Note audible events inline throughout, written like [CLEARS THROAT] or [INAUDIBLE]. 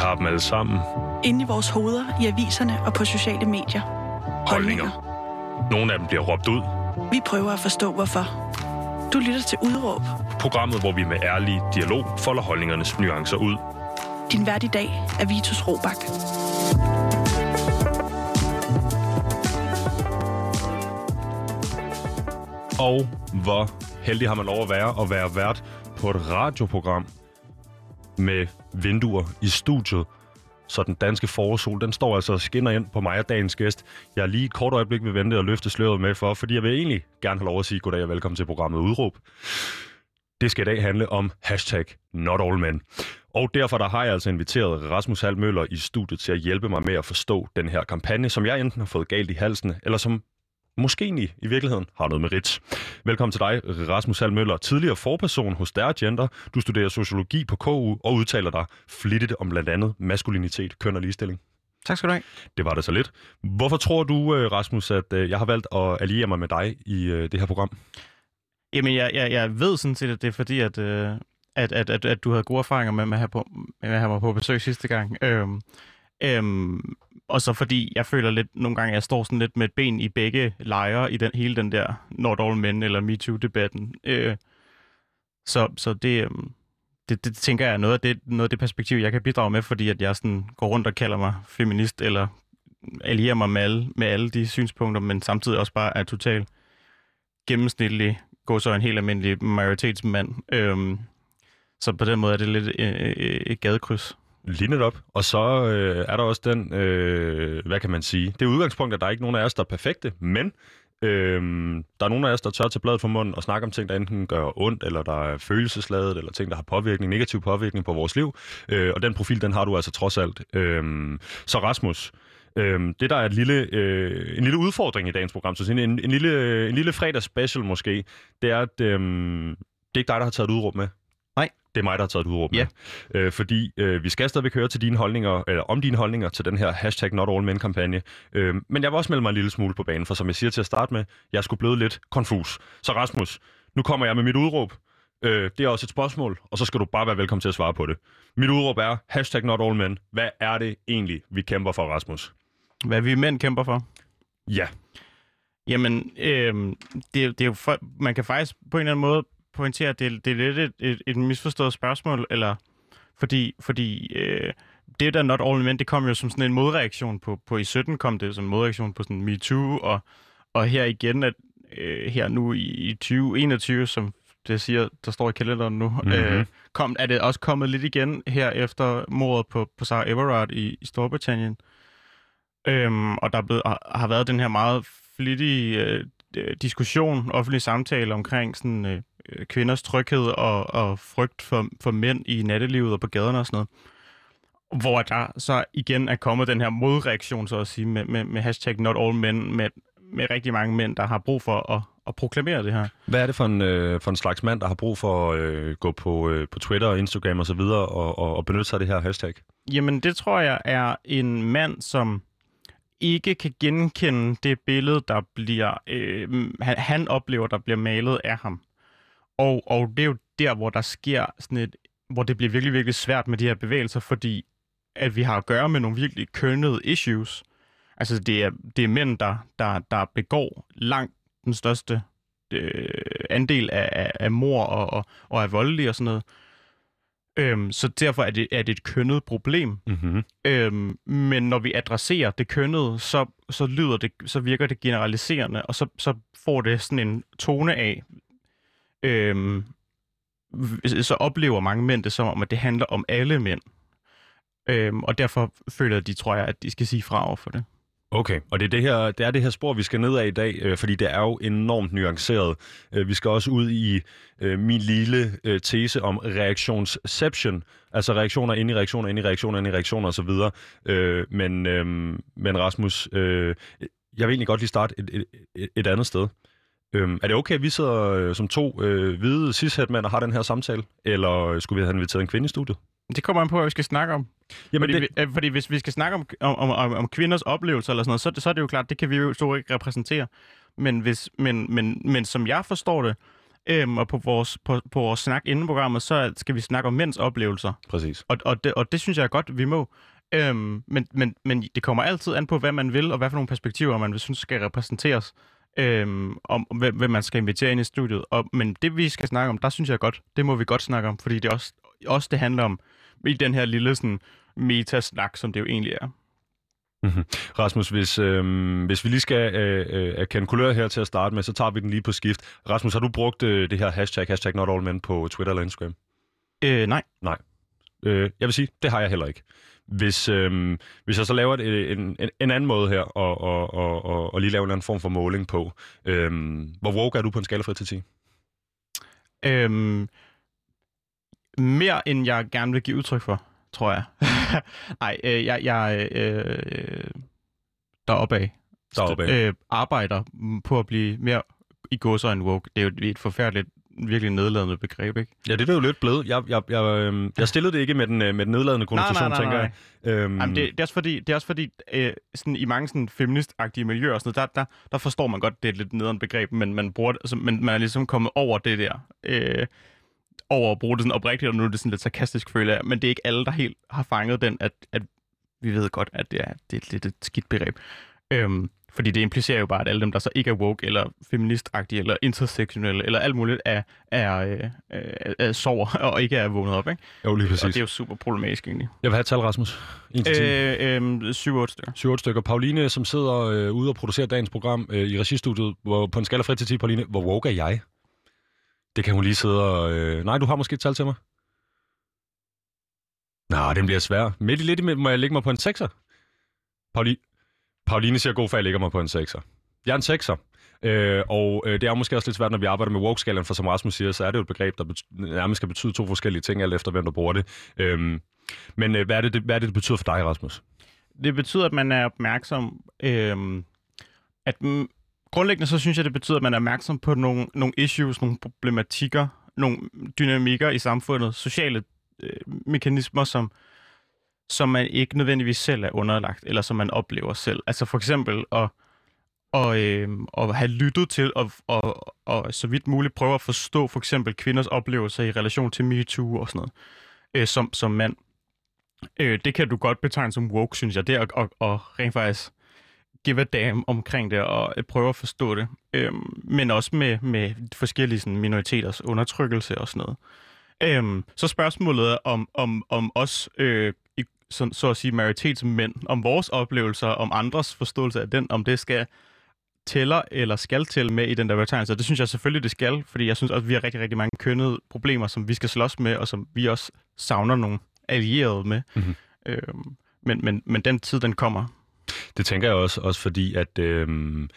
har dem alle sammen. Inde i vores hoveder, i aviserne og på sociale medier. Holdninger. Nogle af dem bliver råbt ud. Vi prøver at forstå, hvorfor. Du lytter til Udråb. Programmet, hvor vi med ærlig dialog folder holdningernes nuancer ud. Din vært i dag er Vitus Robak. Og hvor heldig har man lov at være at være vært på et radioprogram med vinduer i studiet. Så den danske forårsol, den står altså og skinner ind på mig og dagens gæst. Jeg er lige et kort øjeblik vil vente og løfte sløret med for, fordi jeg vil egentlig gerne have lov at sige goddag og velkommen til programmet Udråb. Det skal i dag handle om hashtag not all men. Og derfor der har jeg altså inviteret Rasmus Halmøller i studiet til at hjælpe mig med at forstå den her kampagne, som jeg enten har fået galt i halsen, eller som måske egentlig i virkeligheden har noget med Ritz. Velkommen til dig, Rasmus Halmøller, tidligere forperson hos Der Gender. Du studerer sociologi på KU og udtaler dig flittigt om blandt andet maskulinitet, køn og ligestilling. Tak skal du have. Det var det så lidt. Hvorfor tror du, øh, Rasmus, at øh, jeg har valgt at alliere mig med dig i øh, det her program? Jamen, jeg, jeg, jeg ved sådan set, at det er fordi, at, at, at, at, at du havde gode erfaringer med, med, at have på, med at have mig på besøg sidste gang. Øhm, øhm, og så fordi jeg føler lidt, nogle gange, jeg står sådan lidt med et ben i begge lejre i den, hele den der Not All Men eller MeToo-debatten. Øh, så, så det, øh, det, det, tænker jeg er noget af det, noget af det perspektiv, jeg kan bidrage med, fordi at jeg sådan går rundt og kalder mig feminist, eller allierer mig med alle, med alle de synspunkter, men samtidig også bare er totalt gennemsnitlig, går så en helt almindelig majoritetsmand. Øh, så på den måde er det lidt et, et gadekryds. Lige netop. Og så øh, er der også den, øh, hvad kan man sige, det er udgangspunkt, at der er ikke nogen af os, der er perfekte, men øh, der er nogen af os, der tør til bladet for munden og snakke om ting, der enten gør ondt, eller der er følelsesladet, eller ting, der har påvirkning, negativ påvirkning på vores liv. Øh, og den profil, den har du altså trods alt. Øh, så Rasmus, Øhm, det der er et lille, øh, en lille udfordring i dagens program, så en, en, en, lille, en lille fredags special måske, det er, at øhm, det er ikke dig, der har taget et udråb med. Det er mig, der har taget et udråb Ja. med. Øh, fordi øh, vi skal stadigvæk høre til dine holdninger, eller om dine holdninger til den her hashtag not all men kampagne. Øh, men jeg vil også melde mig en lille smule på banen, for som jeg siger til at starte med, jeg skulle blive lidt konfus. Så Rasmus, nu kommer jeg med mit udråb. Øh, det er også et spørgsmål, og så skal du bare være velkommen til at svare på det. Mit udråb er hashtag not all men. Hvad er det egentlig, vi kæmper for, Rasmus? Hvad vi mænd kæmper for? Ja. Jamen, øh, det, det er jo for, man kan faktisk på en eller anden måde pointere, at det, det er lidt et, et, et misforstået spørgsmål, eller fordi, fordi øh, det der Not All Men, det kom jo som sådan en modreaktion på, på i 17 kom det som en modreaktion på sådan MeToo, og, og her igen, at øh, her nu i, i 2021, som det siger, der står i kalenderen nu, mm-hmm. øh, kom, er det også kommet lidt igen her efter mordet på, på Sarah Everard i, i Storbritannien. Øhm, og der er blevet, har, været den her meget flittige øh, diskussion, offentlig samtale omkring sådan, øh, kvinders tryghed og, og frygt for, for mænd i nattelivet og på gaderne og sådan noget. Hvor der så igen er kommet den her modreaktion, så at sige, med, med, med hashtag not all men, med, med rigtig mange mænd, der har brug for at, at proklamere det her. Hvad er det for en, øh, for en slags mand, der har brug for at øh, gå på, øh, på Twitter og Instagram og så videre og, og, og benytte sig af det her hashtag? Jamen, det tror jeg er en mand, som ikke kan genkende det billede, der bliver, øh, han, han oplever, der bliver malet af ham. Og, og det er jo der, hvor der sker sådan et, hvor det bliver virkelig, virkelig svært med de her bevægelser, fordi at vi har at gøre med nogle virkelig kønnede issues. Altså, det er, det er mænd, der, der, der begår langt den største øh, andel af, af, af mor og, og, og er voldelige og sådan noget. Øhm, så derfor er det, er det et kønnet problem. Mm-hmm. Øhm, men når vi adresserer det kønnede, så, så lyder det, så virker det generaliserende, og så, så får det sådan en tone af. Øhm, så oplever mange mænd det som om, at det handler om alle mænd. Øhm, og derfor føler de, tror jeg, at de skal sige fra over for det. Okay, og det er det, her, det er det her spor, vi skal ned af i dag, øh, fordi det er jo enormt nuanceret. Øh, vi skal også ud i øh, min lille øh, tese om reaktionsception, altså reaktioner ind i reaktioner, ind i reaktioner, ind i reaktioner osv. Øh, men, øh, men Rasmus, øh, jeg vil egentlig godt lige starte et, et, et andet sted. Øh, er det okay, at vi sidder øh, som to øh, hvide cis og har den her samtale, eller skulle vi have inviteret en kvinde i studiet? Det kommer an på, hvad vi skal snakke om. Jamen, fordi, det, vi, øh, fordi hvis vi skal snakke om, om, om, om kvinders oplevelser eller sådan noget, så, så er det jo klart, det kan vi jo så ikke repræsentere. Men, hvis, men, men, men som jeg forstår det, Øhm, og på vores, på, på vores snak inden programmet, så skal vi snakke om mænds oplevelser. Præcis. Og, og, det, og det synes jeg er godt, vi må. Øhm, men, men, men det kommer altid an på, hvad man vil, og hvad for nogle perspektiver, man vil synes skal repræsenteres. Øhm, om hvem, hvem man skal invitere ind i studiet. Og, men det, vi skal snakke om, der synes jeg godt, det må vi godt snakke om, fordi det er også, også det handler om i den her lille sådan, metasnak, som det jo egentlig er. Mm-hmm. Rasmus, hvis, øh, hvis vi lige skal øh, øh, erkende kulør her til at starte med, så tager vi den lige på skift. Rasmus, har du brugt øh, det her hashtag, hashtag not all men på Twitter eller Instagram? Øh, nej. Nej. Øh, jeg vil sige, det har jeg heller ikke. Hvis, øh, hvis jeg så laver et, en, en, en anden måde her, og, og, og, og, og lige laver en anden form for måling på, øh, hvor woke er du på en skala fra 1 til 10? Øhm, mere end jeg gerne vil give udtryk for, tror jeg. [LAUGHS] Nej, øh, jeg, jeg øh, deroppe af Deroppe af. øh, arbejder på at blive mere i end woke. Det er jo et forfærdeligt, virkelig nedladende begreb, ikke? Ja, det er det jo lidt blevet. Jeg, jeg, jeg, øh, jeg stillede det ikke med den, øh, med den nedladende konnotation, nej, nej, tænker nej. jeg. Øhm, Jamen, det, det er også fordi, det er også fordi øh, sådan, i mange sådan, feministagtige miljøer og sådan noget, der, der, der forstår man godt, det er et lidt nederen begreb, men man, bruger det, altså, men man er ligesom kommet over det der. Øh, over at bruge det sådan oprigtigt, og nu er det sådan lidt sarkastisk, føler jeg. Men det er ikke alle, der helt har fanget den, at, at vi ved godt, at det er, det er lidt et skidt begreb. Øhm, fordi det implicerer jo bare, at alle dem, der så ikke er woke, eller feministagtige, eller intersektionelle, eller alt muligt, er, er, øh, er, er sover [LAUGHS] og ikke er vågnet op. Ikke? jo, lige Og præcis. det er jo super problematisk, egentlig. Jeg vil have et tal, Rasmus. 1 til 10. Øh, øh, 7-8 stykker. 7 stykker. Pauline, som sidder øh, ude og producerer dagens program øh, i registudiet, hvor, på en skala fra 1 til 10, Pauline, hvor woke er jeg? Det kan hun lige sidde og... Øh... Nej, du har måske et tal til mig? Nå, den bliver svær. Midt i lidt må jeg lægge mig på en 6'er. Pauli... Pauline siger god for, at mig på en 6'er. Jeg er en 6'er. Øh, og øh, det er måske også lidt svært, når vi arbejder med woke-skalaen, for som Rasmus siger, så er det jo et begreb, der bet- nærmest skal betyde to forskellige ting, alt efter hvem der bruger det. Øhm, men øh, hvad, er det, det, hvad er det, det betyder for dig, Rasmus? Det betyder, at man er opmærksom. Øh, at, grundlæggende så synes jeg, det betyder, at man er opmærksom på nogle, nogle issues, nogle problematikker, nogle dynamikker i samfundet, sociale øh, mekanismer, som, som man ikke nødvendigvis selv er underlagt, eller som man oplever selv. Altså for eksempel at, og, øh, at have lyttet til og, og, og så vidt muligt prøve at forstå for eksempel kvinders oplevelser i relation til MeToo og sådan noget, øh, som, som mand. Øh, det kan du godt betegne som woke, synes jeg. Det er at, at, at rent faktisk give a damn omkring det og øh, prøve at forstå det. Øhm, men også med, med forskellige sådan, minoriteters undertrykkelse og sådan noget. Øhm, så spørgsmålet er om, om, om os, øh, så, så at sige majoritetsmænd, om vores oplevelser, om andres forståelse af den, om det skal tæller eller skal tælle med i den der betegnelse. Det synes jeg selvfølgelig, det skal, fordi jeg synes også, at vi har rigtig, rigtig mange kønnede problemer, som vi skal slås med, og som vi også savner nogle allierede med. Mhm. Øhm, men, men, men den tid, den kommer. Det tænker jeg også, også fordi, at øhm,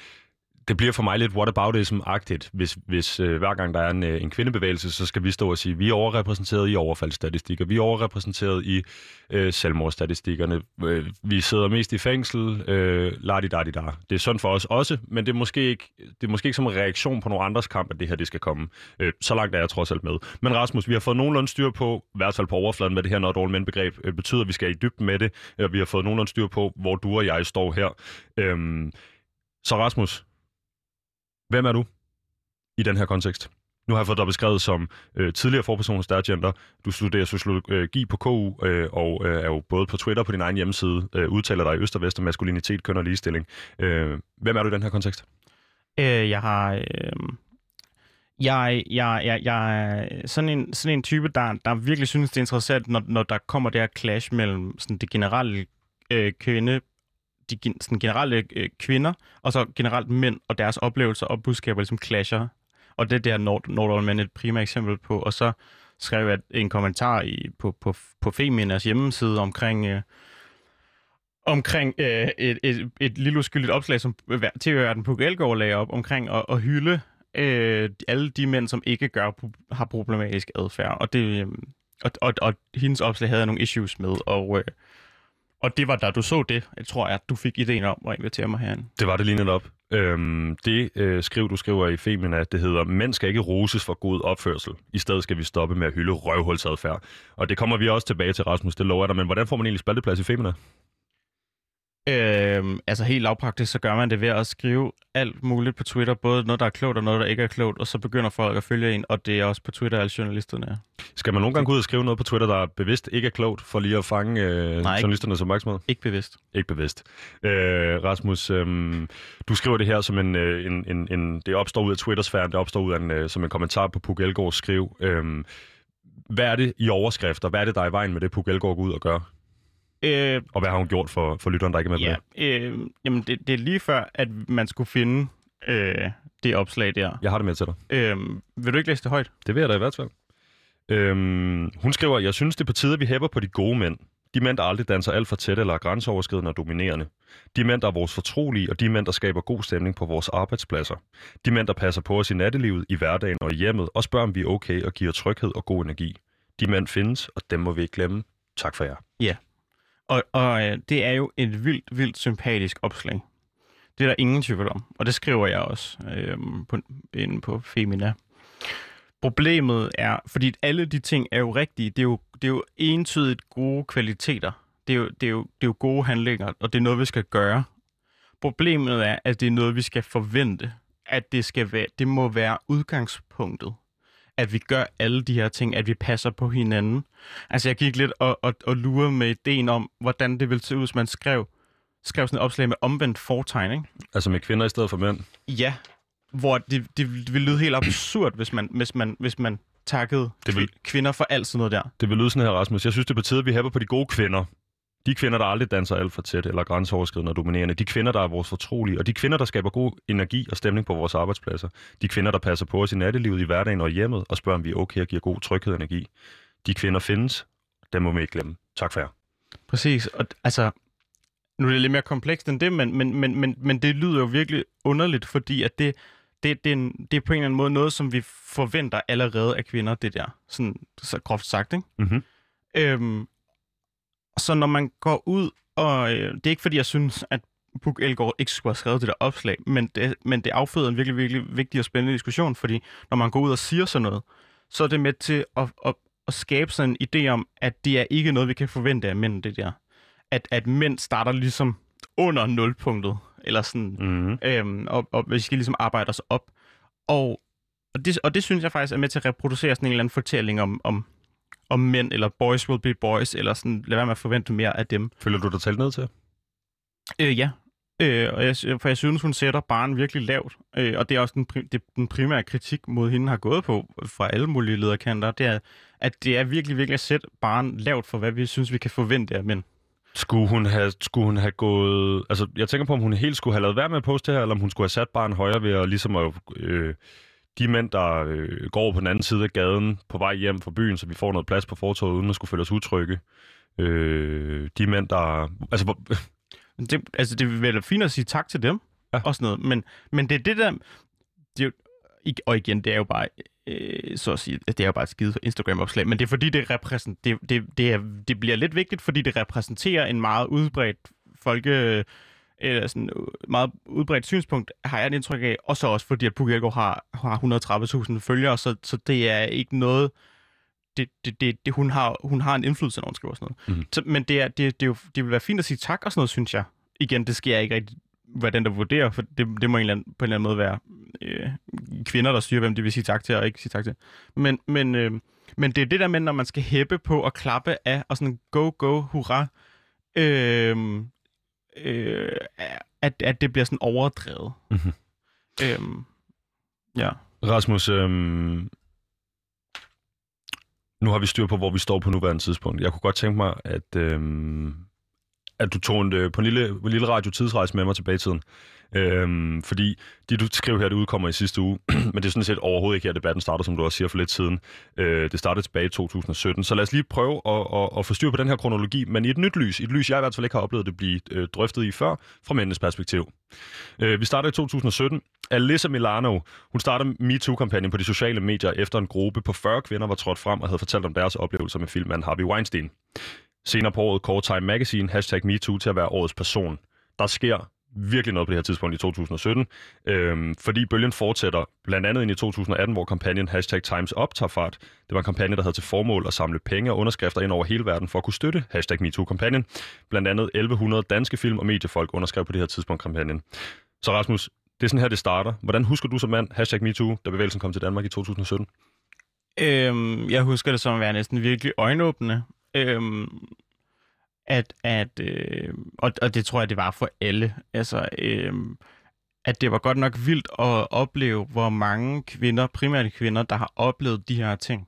det bliver for mig lidt whataboutism-agtigt, hvis, hvis øh, hver gang der er en, øh, en kvindebevægelse, så skal vi stå og sige, vi er overrepræsenteret i overfaldsstatistikker, vi er overrepræsenteret i øh, selvmordsstatistikkerne, øh, vi sidder mest i fængsel, øh, la di da di da. Det er sådan for os også, men det er måske ikke, det er måske ikke som en reaktion på nogle andres kamp, at det her det skal komme. Øh, så langt er jeg trods alt med. Men Rasmus, vi har fået nogenlunde styr på, i hvert fald på overfladen, hvad det her not all men begreb øh, betyder. Vi skal i dybden med det, og vi har fået nogenlunde styr på, hvor du og jeg står her. Øh, så Rasmus, hvem er du i den her kontekst? Nu har jeg fået dig beskrevet som øh, tidligere forperson hos Gender. Du studerer sociologi på KU, øh, og øh, er jo både på Twitter på din egen hjemmeside, øh, udtaler dig i øst og vest om maskulinitet, køn og ligestilling. Øh, hvem er du i den her kontekst? Øh, jeg har... Øh, jeg, jeg, jeg, jeg er sådan en, sådan en type, der, der virkelig synes, det er interessant, når, når der kommer det her clash mellem sådan det generelle øh, kvinde, de sådan generelle øh, kvinder, og så generelt mænd og deres oplevelser og budskaber ligesom clasher. Og det er der Nord, Nord Man et primært eksempel på. Og så skrev jeg en kommentar i, på, på, på Feminas hjemmeside omkring... Øh, omkring øh, et, et, et lille uskyldigt opslag, som TV-verden på Elgård lagde op, omkring at, at hylde øh, alle de mænd, som ikke gør, har problematisk adfærd. Og, det, øh, og, og, og hendes opslag havde jeg nogle issues med, og, øh, og det var da du så det, jeg tror jeg, at du fik ideen om at invitere mig herhen. Det var det lige netop. Øhm, det øh, skriv, du skriver i Femina, det hedder, mænd skal ikke roses for god opførsel. I stedet skal vi stoppe med at hylde røvhulsadfærd. Og det kommer vi også tilbage til, Rasmus, det lover jeg dig. Men hvordan får man egentlig spalteplads i Femina? Øhm, altså helt lavpraktisk, så gør man det ved at skrive alt muligt på Twitter, både noget, der er klogt og noget, der ikke er klogt, og så begynder folk at følge en, og det er også på Twitter, alle journalisterne er. Skal man nogle gange gå ud og skrive noget på Twitter, der bevidst ikke er klogt, for lige at fange øh, ikke. journalisternes opmærksomhed? Ikke bevidst. Ikke bevidst. Øh, Rasmus, øh, du skriver det her som en, øh, en, en, en... Det opstår ud af Twitter-sfæren, det opstår ud af en, øh, som en kommentar på Puk Elgårds skriv. Øh, hvad er det i overskrifter? Hvad er det, der er i vejen med det, Puk Elgård går ud og gør? Øh, Og hvad har hun gjort for, for lytteren, der ikke er med på ja, det? øh, jamen det, det er lige før, at man skulle finde øh, det opslag der. Jeg har det med til dig. Øh, vil du ikke læse det højt? Det vil jeg da i hvert fald. Øhm, hun skriver, jeg synes, det er på tide, at vi hæpper på de gode mænd. De mænd, der aldrig danser alt for tæt eller er grænseoverskridende og dominerende. De mænd, der er vores fortrolige, og de mænd, der skaber god stemning på vores arbejdspladser. De mænd, der passer på os i nattelivet, i hverdagen og i hjemmet, og spørger, om vi er okay og giver tryghed og god energi. De mænd findes, og dem må vi ikke glemme. Tak for jer. Og, og øh, det er jo et vildt, vildt sympatisk opslag. Det er der ingen tvivl om, og det skriver jeg også øh, på, inde på Femina. Problemet er, fordi alle de ting er jo rigtige, det er jo, det er jo entydigt gode kvaliteter. Det er, jo, det, er jo, det er jo gode handlinger, og det er noget, vi skal gøre. Problemet er, at det er noget, vi skal forvente. At det, skal være, det må være udgangspunktet. At vi gør alle de her ting, at vi passer på hinanden. Altså, jeg gik lidt og, og, og lurede med ideen om, hvordan det ville se ud, hvis man skrev, skrev sådan et opslag med omvendt fortegn, ikke? Altså med kvinder i stedet for mænd. Ja, hvor det, det ville lyde helt absurd, hvis man, hvis man, hvis man takkede Det vil- kvinder for alt sådan noget der. Det vil lyde sådan her, Rasmus. Jeg synes, det er på tide, at vi hæpper på de gode kvinder. De kvinder, der aldrig danser alt for tæt eller grænseoverskridende og dominerende. De kvinder, der er vores fortrolige. Og de kvinder, der skaber god energi og stemning på vores arbejdspladser. De kvinder, der passer på os i nattelivet, i hverdagen og hjemmet, og spørger, om vi er okay og giver god tryghed og energi. De kvinder findes. Dem må vi ikke glemme. Tak for jer. Præcis, og altså, nu er det lidt mere komplekst end det, men, men, men, men, men det lyder jo virkelig underligt, fordi at det, det, det, er en, det er på en eller anden måde noget, som vi forventer allerede af kvinder, det der, sådan så groft sagt, ikke? Mhm. Øhm, så når man går ud, og øh, det er ikke fordi, jeg synes, at Puk Elgård ikke skulle have skrevet det der opslag, men det, men det afføder en virkelig, virkelig vigtig og spændende diskussion, fordi når man går ud og siger sådan noget, så er det med til at, at, at skabe sådan en idé om, at det er ikke noget, vi kan forvente af mænd, det der. At, at mænd starter ligesom under nulpunktet, eller sådan, Mm-hmm. øhm, og, og vi skal ligesom arbejde os op. Og, og, det, og det synes jeg faktisk er med til at reproducere sådan en eller anden fortælling om, om, om mænd, eller boys will be boys, eller sådan, lad være med at forvente mere af dem. Føler du dig talt ned til? Øh, ja, øh, og jeg, for jeg synes, hun sætter barn virkelig lavt, øh, og det er også den, pri- det, den primære kritik mod hende har gået på fra alle mulige lederkanter, det er, at det er virkelig, virkelig at sætte barn lavt for, hvad vi synes, vi kan forvente af mænd. Skulle hun, have, skulle hun have gået... Altså, jeg tænker på, om hun helt skulle have lavet være med at poste det her, eller om hun skulle have sat barn højere ved at ligesom at... Øh, de mænd, der øh, går på den anden side af gaden på vej hjem fra byen, så vi får noget plads på fortovet, uden at skulle føle os utrygge. Øh, de mænd, der... Altså, [LAUGHS] Det, altså, det vil være fint at sige tak til dem, Ja. og sådan noget, men, men det er det der... Det er jo, og igen, det er jo bare, øh, så at sige, det er jo bare et skide Instagram-opslag, men det er fordi, det, repræsent, det, det, det, er, det bliver lidt vigtigt, fordi det repræsenterer en meget udbredt folke, eller sådan øh, meget udbredt synspunkt, har jeg et indtryk af, og så også fordi, at Puk Elgård har, har 130.000 følgere, så, så det er ikke noget, det, det, det, det, hun, har, hun har en indflydelse, når hun skriver sådan noget. Mhm. Så, men det, er, det, det, er jo, det vil være fint at sige tak og sådan noget, synes jeg. Igen, det jeg ikke rigtig være den, der vurderer, for det, det må en eller anden, på en eller anden måde være øh, kvinder, der styrer, hvem de vil sige tak til og ikke sige tak til. Men, men, øh, men det er det der med, når man skal hæppe på og klappe af, og sådan go, go, hurra, øh, øh, at, at det bliver sådan overdrevet. Mhm. Øhm, ja. Rasmus, øhm, nu har vi styr på, hvor vi står på nuværende tidspunkt. Jeg kunne godt tænke mig, at, øhm, at du tog en, øh, på en lille, en lille radio-tidsrejse med mig tilbage i tiden. Øhm, fordi det, du skrev her, det udkommer i sidste uge, [CLEARS THROAT] men det er sådan set overhovedet ikke her, debatten starter, som du også siger for lidt siden. Øh, det startede tilbage i 2017. Så lad os lige prøve at, at, at få styr på den her kronologi, men i et nyt lys. I et lys, jeg i hvert fald ikke har oplevet det blive øh, drøftet i før, fra mændenes perspektiv. Øh, vi starter i 2017. Alyssa Milano, hun starter MeToo-kampagnen på de sociale medier, efter en gruppe på 40 kvinder var trådt frem og havde fortalt om deres oplevelser med filmmanden Harvey Weinstein. Senere på året kårer Time Magazine hashtag MeToo til at være årets person. Der sker virkelig noget på det her tidspunkt i 2017, øhm, fordi bølgen fortsætter blandt andet ind i 2018, hvor kampagnen Hashtag Times Up tager fart. Det var en kampagne, der havde til formål at samle penge og underskrifter ind over hele verden for at kunne støtte Hashtag MeToo-kampagnen. Blandt andet 1100 danske film- og mediefolk underskrev på det her tidspunkt kampagnen. Så Rasmus, det er sådan her, det starter. Hvordan husker du som mand Hashtag MeToo, da bevægelsen kom til Danmark i 2017? Øhm, jeg husker det som at være næsten virkelig øjenåbende. Øhm, at, at øh, og, og det tror jeg, det var for alle. Altså, øh, at det var godt nok vildt at opleve, hvor mange kvinder, primært kvinder, der har oplevet de her ting.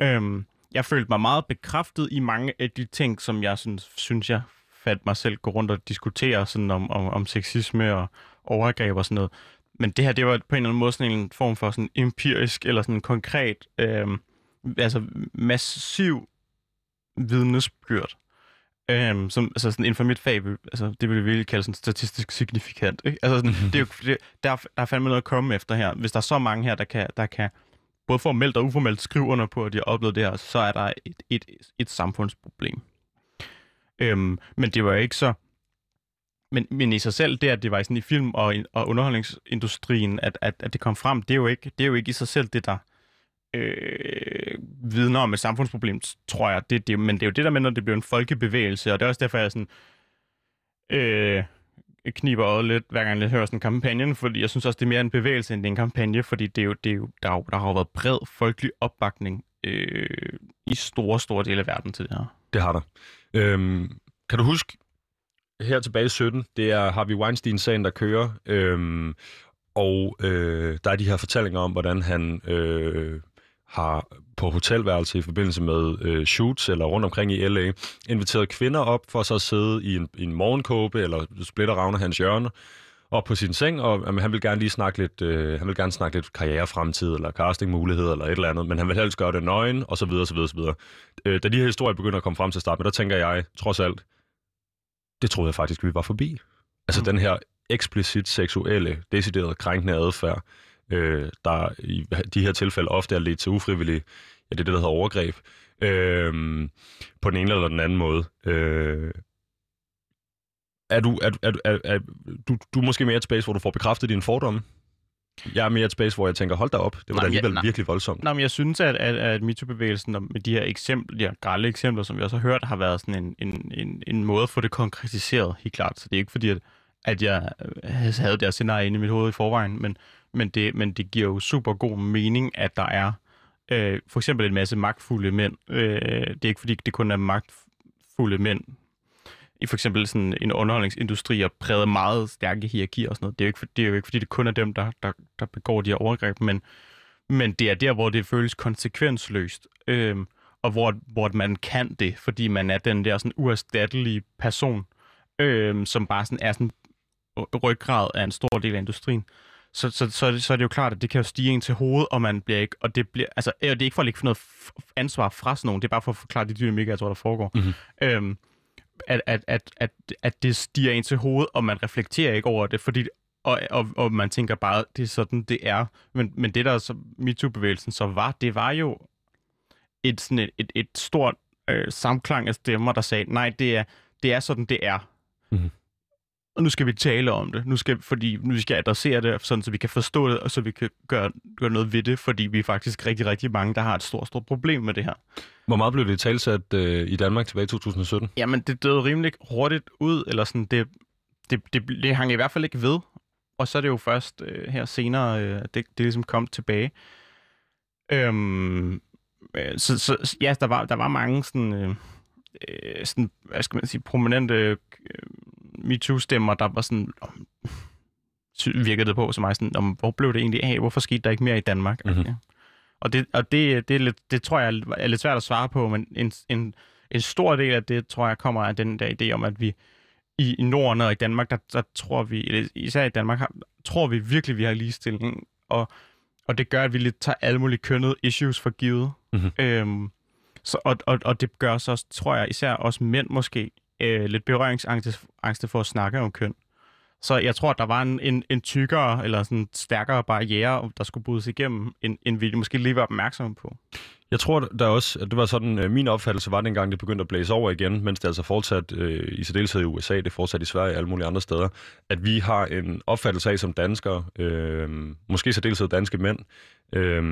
Øh, jeg følte mig meget bekræftet i mange af de ting, som jeg synes, synes jeg fandt mig selv gå rundt og diskutere sådan om, om, om sexisme og overgreb og sådan noget. Men det her, det var på en eller anden måde sådan en form for sådan empirisk eller sådan konkret, øh, altså massiv vidnesbyrd Øhm, som, altså sådan inden for mit fag, altså, det vil vi virkelig kalde sådan statistisk signifikant. Ikke? Altså sådan, det er jo, det, der, der er fandme noget at komme efter her. Hvis der er så mange her, der kan, der kan både formelt og uformelt skrive under på, at de har oplevet det her, så er der et, et, et samfundsproblem. Øhm, men det var ikke så... Men, men i sig selv, det at det var sådan i film- og, og underholdningsindustrien, at, at, at det kom frem, det er, jo ikke, det er jo ikke i sig selv det, der øh, vidner om et samfundsproblem, tror jeg. Det, det, men det er jo det der med, når det bliver en folkebevægelse, og det er også derfor, jeg sådan, øh, kniber øjet lidt, hver gang jeg hører sådan en kampagne, fordi jeg synes også, det er mere en bevægelse, end en kampagne, fordi det er jo, det er jo, der, der har jo været bred folkelig opbakning øh, i store, store dele af verden til det her. Det har der. Øhm, kan du huske, her tilbage i 17, det er Harvey Weinstein-sagen, der kører, øhm, og øh, der er de her fortællinger om, hvordan han øh, har på hotelværelse i forbindelse med øh, shoots eller rundt omkring i LA, inviteret kvinder op for så at sidde i en, i en morgenkåbe eller splitter ravne hans hjørne op på sin seng, og jamen, han vil gerne lige snakke lidt, øh, han vil gerne snakke lidt karrierefremtid eller castingmuligheder eller et eller andet, men han vil helst gøre det nøgen, og så videre, så videre, så videre. Øh, da de her historier begynder at komme frem til at starte med, der tænker jeg, trods alt, det troede jeg faktisk, vi var forbi. Altså mm. den her eksplicit seksuelle, decideret krænkende adfærd, øh, der i de her tilfælde ofte er lidt til ufrivillig, ja, det er det, der hedder overgreb, øh, på den ene eller den anden måde. Øh, er du, er, er, er, er, du, du er måske mere et space, hvor du får bekræftet dine fordomme? Jeg er mere et space, hvor jeg tænker, hold da op, det var nej, da alligevel ja, virkelig voldsomt. Nej, men jeg synes, at, at, at MeToo-bevægelsen med de her eksempler, de her grælde eksempler, som vi også har hørt, har været sådan en, en, en, en måde at få det konkretiseret, helt klart. Så det er ikke fordi, at, at jeg havde det her scenarie inde i mit hoved i forvejen, men, men det, men det giver jo super god mening, at der er øh, for eksempel en masse magtfulde mænd. Øh, det er ikke fordi, det kun er magtfulde mænd i for eksempel sådan en underholdningsindustri og præget meget stærke hierarkier og sådan noget. Det er jo ikke, det er jo ikke fordi, det kun er dem, der, der, der begår de her overgreb, men, men det er der, hvor det føles konsekvensløst. Øh, og hvor, hvor man kan det, fordi man er den der sådan uerstattelige person, øh, som bare sådan er sådan øh, ryggrad af en stor del af industrien så, så, så, så er det jo klart, at det kan jo stige ind til hovedet, og man bliver ikke, og det bliver, altså, det er ikke for at lægge noget ansvar fra sådan nogen, det er bare for at forklare de dynamikker, jeg tror, der foregår. Mm-hmm. Øhm, at, at, at, at, at det stiger ind til hovedet, og man reflekterer ikke over det, fordi og, og, og man tænker bare, det er sådan, det er. Men, men det, der så MeToo-bevægelsen så var, det var jo et, sådan et, et, et stort øh, samklang af stemmer, der sagde, nej, det er, det er sådan, det er. Mm-hmm og nu skal vi tale om det, nu skal, fordi nu skal adressere det, sådan, så vi kan forstå det, og så vi kan gøre, gøre noget ved det, fordi vi er faktisk rigtig, rigtig mange, der har et stort, stort problem med det her. Hvor meget blev det talsat øh, i Danmark tilbage i 2017? Jamen, det døde rimelig hurtigt ud, eller sådan, det, det, det, det hang i hvert fald ikke ved. Og så er det jo først øh, her senere, øh, det, det ligesom kom tilbage. Øhm, øh, så, så ja, der var, der var mange sådan, øh, øh sådan, hvad skal man sige, prominente øh, MeToo-stemmer, der var sådan, om, virkede det på som mig sådan, om, hvor blev det egentlig af? Hvorfor skete der ikke mere i Danmark? Mm-hmm. Okay. Og, det, og det, det, er lidt, det tror jeg er lidt svært at svare på, men en, en, en stor del af det, tror jeg, kommer af den der idé om, at vi i, i Norden og i Danmark, der, der tror vi, især i Danmark, har, tror vi virkelig, vi har ligestilling. Og, og det gør, at vi lidt tager alle mulige kønnede issues for givet. Mm-hmm. Øhm, så, og, og, og det gør så, tror jeg, især også mænd måske, øh, lidt berøringsangste for at snakke om køn. Så jeg tror, at der var en, en, en tykkere eller sådan stærkere barriere, der skulle brydes igennem, end, end vi måske lige var opmærksomme på. Jeg tror der også, at det var sådan, øh, min opfattelse var dengang, det begyndte at blæse over igen, mens det altså fortsat øh, i særdeleshed i USA, det fortsat i Sverige og alle mulige andre steder, at vi har en opfattelse af som danskere, øh, måske særdeleshed danske mænd, øh,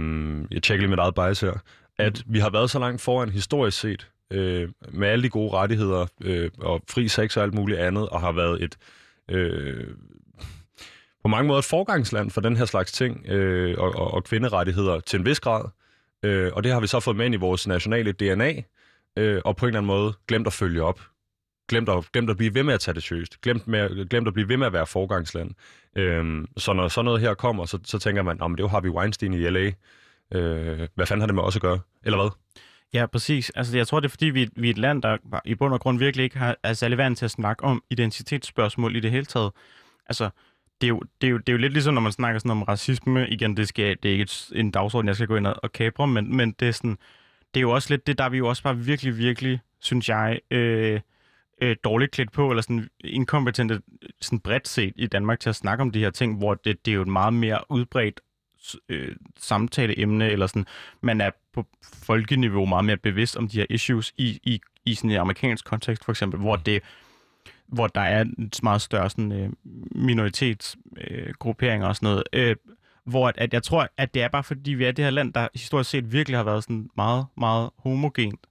jeg tjekker lige mit eget bias her, at vi har været så langt foran historisk set, øh, med alle de gode rettigheder øh, og fri sex og alt muligt andet, og har været et øh, på mange måder et forgangsland for den her slags ting øh, og, og, og kvinderettigheder til en vis grad. Øh, og det har vi så fået med ind i vores nationale DNA, øh, og på en eller anden måde glemt at følge op. Glemt at, glemt at blive ved med at tage det seriøst. Glemt, med, glemt at blive ved med at være forgangsland. Øh, så når sådan noget her kommer, så, så tænker man, at det jo har vi Weinstein i L.A., Øh, hvad fanden har det med os at gøre? Eller hvad? Ja, præcis. Altså, jeg tror, det er fordi, vi, vi er et land, der i bund og grund virkelig ikke har, er særlig vant til at snakke om identitetsspørgsmål i det hele taget. Altså, det er, jo, det, er jo, det er jo lidt ligesom, når man snakker sådan om racisme. Igen, det, skal, det er ikke en dagsorden, jeg skal gå ind og, og kapre, men, men det, er sådan, det er jo også lidt det, der er vi jo også bare virkelig, virkelig, synes jeg, øh, øh, dårligt klædt på, eller sådan inkompetente, sådan bredt set i Danmark til at snakke om de her ting, hvor det, det er jo et meget mere udbredt øh, samtaleemne, eller sådan, man er på folkeniveau meget mere bevidst om de her issues i, i, i sådan en amerikansk kontekst, for eksempel, hvor det hvor der er en meget større sådan, øh, minoritetsgrupperinger øh, og sådan noget. Øh, hvor at, at jeg tror, at det er bare fordi, vi er det her land, der historisk set virkelig har været sådan meget, meget homogent.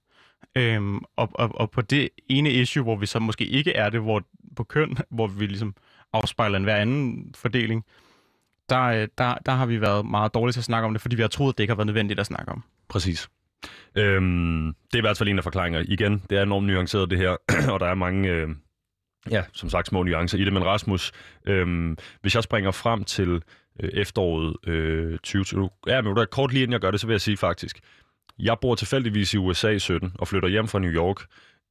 Øhm, og, og, og på det ene issue, hvor vi så måske ikke er det, hvor på køn, hvor vi ligesom afspejler en hver anden fordeling, øh, der, øh, der der har vi været meget dårlige til at snakke om det, fordi vi har troet, at det ikke har været nødvendigt at snakke om. Præcis. Øhm, det er i hvert fald en af forklaringer. Igen, det er enormt nuanceret det her, [CLEARS THROAT] og der er mange, øh, ja, som sagt, små nuancer i det. Men Rasmus, øh, hvis jeg springer frem til øh, efteråret øh, 2020, ja, men kort lige inden jeg gør det, så vil jeg sige faktisk, jeg bor tilfældigvis i USA i 17 og flytter hjem fra New York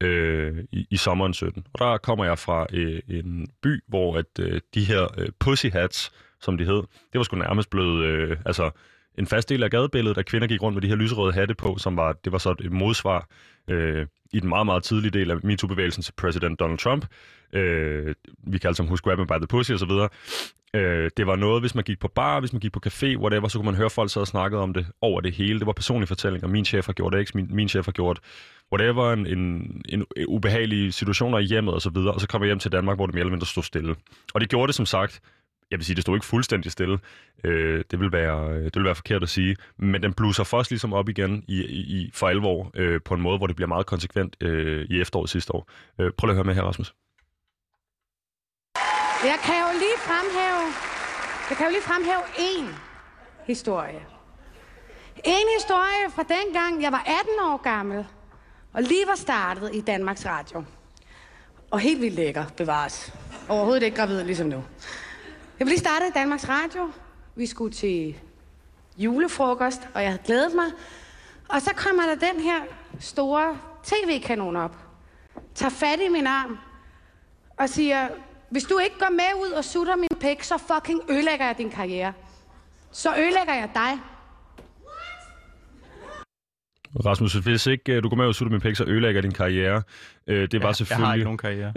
øh, i, i sommeren 17. Og der kommer jeg fra øh, en by, hvor at øh, de her øh, pussy hats, som de hed. Det var sgu nærmest blevet øh, altså, en fast del af gadebilledet, at kvinder gik rundt med de her lyserøde hatte på, som var, det var så et modsvar øh, i den meget, meget tidlige del af MeToo-bevægelsen til præsident Donald Trump. Øh, vi kan altså huske Grab by the Pussy osv. Øh, det var noget, hvis man gik på bar, hvis man gik på café, whatever, så kunne man høre folk sad og snakkede om det over det hele. Det var personlige fortællinger. Min chef har gjort X, min, min chef har gjort whatever, en, en, en ubehagelig situationer i hjemmet og så videre. Og så kom jeg hjem til Danmark, hvor det mere eller mindre stod stille. Og det gjorde det som sagt jeg vil sige, det stod ikke fuldstændig stille. Øh, det, vil være, øh, det vil være forkert at sige. Men den bluser først ligesom op igen i, i, for alvor øh, på en måde, hvor det bliver meget konsekvent øh, i efteråret sidste år. Øh, prøv lige at høre med her, Rasmus. Jeg kan jo lige fremhæve, jeg kan jo lige fremhæve én historie. En historie fra dengang, jeg var 18 år gammel, og lige var startet i Danmarks Radio. Og helt vildt lækker, bevares. Overhovedet ikke gravid ligesom nu. Jeg blev lige starte i Danmarks Radio. Vi skulle til julefrokost, og jeg havde glædet mig. Og så kommer der den her store tv-kanon op. Tager fat i min arm og siger, hvis du ikke går med ud og sutter min pæk, så fucking ødelægger jeg din karriere. Så ødelægger jeg dig. Rasmus, hvis ikke øh, du går med og sutter min pæk, så ødelægger din karriere. Øh, det var ja, selvfølgelig... Jeg har ikke nogen karriere.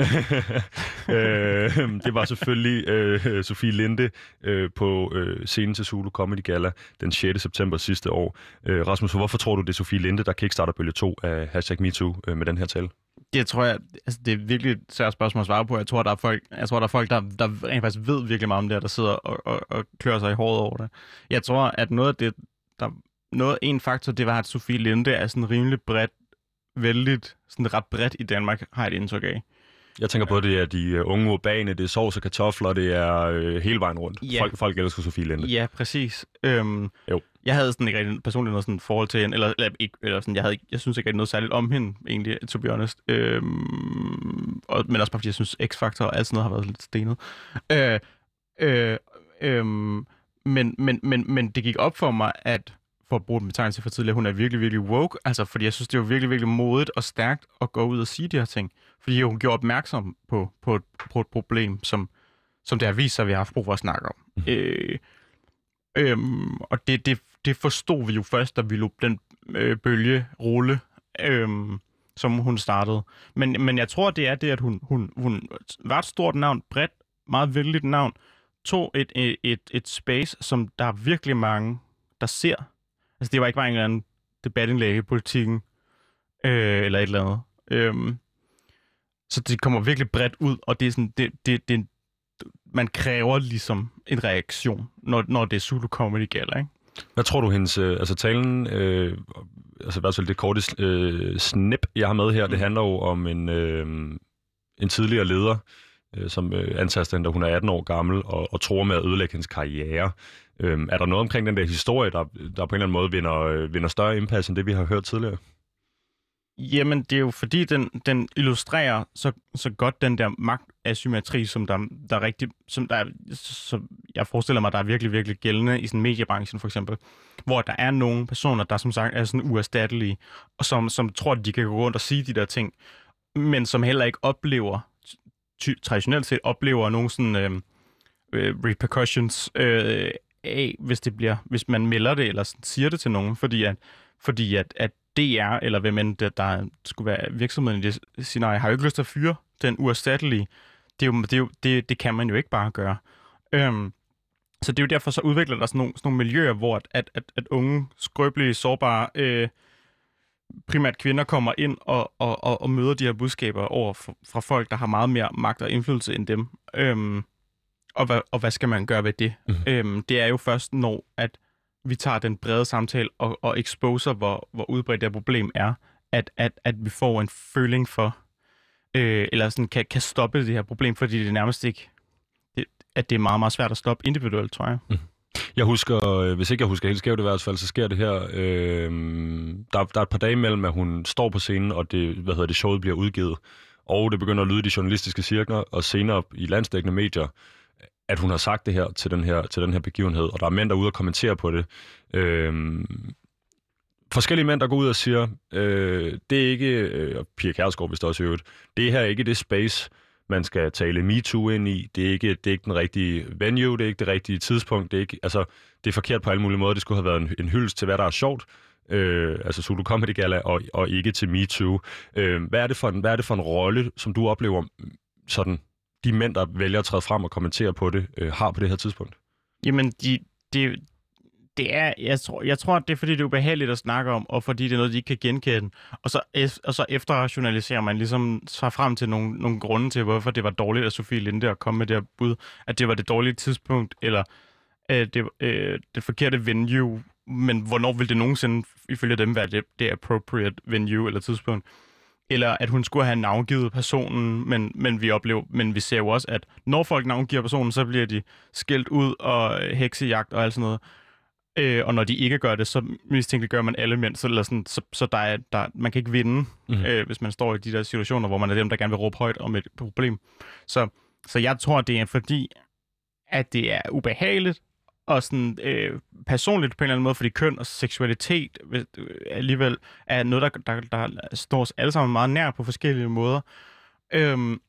[LAUGHS] øh, det var selvfølgelig øh, Sofie Linde øh, på øh, scenen til Zulu Comedy Gala den 6. september sidste år. Øh, Rasmus, hvorfor tror du, det er Sofie Linde, der kickstarter bølge 2 af hashtag MeToo øh, med den her tale? Det tror jeg, altså det er virkelig et svært spørgsmål at svare på. Jeg tror, der er folk, jeg tror, der, er folk der, der rent faktisk ved virkelig meget om det, der sidder og, og, og klør sig i håret over det. Jeg tror, at noget af det, der noget, en faktor, det var, at Sofie Linde er sådan rimelig bredt, vældigt, sådan ret bredt i Danmark, har jeg et indtryk af. Jeg tænker på, at det er de uh, unge urbane, det er sovs og kartofler, det er uh, hele vejen rundt. Ja. Folk, folk elsker Sofie Linde. Ja, præcis. Øhm, jo. Jeg havde sådan ikke rigtig personligt noget sådan forhold til hende, eller, eller, ikke, eller sådan, jeg, havde, jeg synes ikke rigtig noget særligt om hende, egentlig, to be honest. Øhm, og, men også bare fordi jeg synes, X-Factor og alt sådan noget har været lidt stenet. Øh, øh, øh, men, men, men, men det gik op for mig, at for at bruge betegnelse for tidligere, hun er virkelig, virkelig woke. Altså, fordi jeg synes, det er virkelig, virkelig modigt og stærkt at gå ud og sige de her ting. Fordi hun gjorde opmærksom på, på, et, på et problem, som, som det har vist sig, at vi har haft brug for at snakke om. Mm. Øh, øh, og det, det, det forstod vi jo først, da vi lå den øh, bølge rulle, øh, som hun startede. Men, men jeg tror, det er det, at hun, hun, hun var et stort navn, bredt meget vældigt navn. To, et, et, et, et space, som der er virkelig mange, der ser. Altså, det var ikke bare en eller anden debatindlæg i politikken, øh, eller et eller andet. Øhm, så det kommer virkelig bredt ud, og det er sådan, det, det, det, man kræver ligesom en reaktion, når, når det er Zulu Comedy Gala, ikke? Hvad tror du, hendes, øh, altså talen, øh, altså i hvert fald det korte øh, snip, jeg har med her, mm. det handler jo om en, øh, en tidligere leder, øh, som øh, antaster hende, da hun er 18 år gammel, og, og tror med at ødelægge hendes karriere. Øh, er der noget omkring den der historie, der, der på en eller anden måde vinder, øh, vinder større indpas, end det vi har hørt tidligere? Jamen, det er jo fordi, den, den illustrerer så, så godt den der magtasymmetri, som der, der er rigtig, som der, så jeg forestiller mig, der er virkelig, virkelig gældende i sådan mediebranchen for eksempel, hvor der er nogle personer, der som sagt er sådan uerstattelige, og som, som tror, at de kan gå rundt og sige de der ting, men som heller ikke oplever, ty, traditionelt set oplever nogen sådan øhm, øh, repercussions øh, af, hvis, det bliver, hvis man melder det eller siger det til nogen, fordi at, fordi at, at DR, eller hvem end der, der skulle være virksomheden i det scenarie, har jo ikke lyst til at fyre den uerstattelige. Det, er jo, det, er jo, det, det kan man jo ikke bare gøre. Øhm, så det er jo derfor, så udvikler der sådan nogle, sådan nogle miljøer, hvor at, at, at, at unge, skrøbelige, sårbare, øh, primært kvinder kommer ind og, og, og, og møder de her budskaber over for, fra folk, der har meget mere magt og indflydelse end dem. Øhm, og, hvad, og hvad skal man gøre ved det? Mm. Øhm, det er jo først, når at vi tager den brede samtale og, og exposer, hvor, hvor udbredt det problem er, at, at, at vi får en føling for, øh, eller sådan kan, kan stoppe det her problem, fordi det nærmest ikke, det, at det er meget, meget svært at stoppe individuelt, tror jeg. Mm. Jeg husker, øh, hvis ikke jeg husker helt skævt i hvert fald, så sker det her. Øh, der, der er et par dage imellem, at hun står på scenen, og det, hvad hedder det, showet bliver udgivet. Og det begynder at lyde i de journalistiske cirkler, og senere i landsdækkende medier, at hun har sagt det her til den her, til den her begivenhed, og der er mænd, der er ude og kommentere på det. Øh, forskellige mænd, der går ud og siger, øh, det er ikke, øh, og Pia Kærsgaard hvis også i øvrigt, det her er ikke det space, man skal tale MeToo ind i. Det er, ikke, det er ikke den rigtige venue, det er ikke det rigtige tidspunkt. Det er, ikke, altså, det er forkert på alle mulige måder. Det skulle have været en, en hyldest til, hvad der er sjovt. Øh, altså Zulu Comedy Gala, og, og ikke til MeToo. Øh, hvad, er det for en, hvad er det for en rolle, som du oplever sådan de mænd, der vælger at træde frem og kommentere på det, øh, har på det her tidspunkt? Jamen, de, de, det er, jeg tror, jeg tror, det er, fordi det er ubehageligt at snakke om, og fordi det er noget, de ikke kan genkende. Og så, og så efterrationaliserer man ligesom sig frem til nogle, nogle grunde til, hvorfor det var dårligt af Sofie Linde at komme med det her bud, at det var det dårlige tidspunkt, eller øh, det, øh, det forkerte venue, men hvornår vil det nogensinde, ifølge dem, være det, det appropriate venue eller tidspunkt? Eller at hun skulle have navngivet personen, men, men vi oplever, men vi ser jo også, at når folk navngiver personen, så bliver de skilt ud og heksejagt og alt sådan noget. Øh, og når de ikke gør det, så mistænkeliggør man alle mænd, så, eller sådan, så, så der er, der, man kan ikke vinde, mm. øh, hvis man står i de der situationer, hvor man er dem, der gerne vil råbe højt om et problem. Så, så jeg tror, det er fordi, at det er ubehageligt, og sådan øh, personligt på en eller anden måde, fordi køn og seksualitet øh, alligevel er noget, der, der, der står os alle sammen meget nær på forskellige måder. Øhm,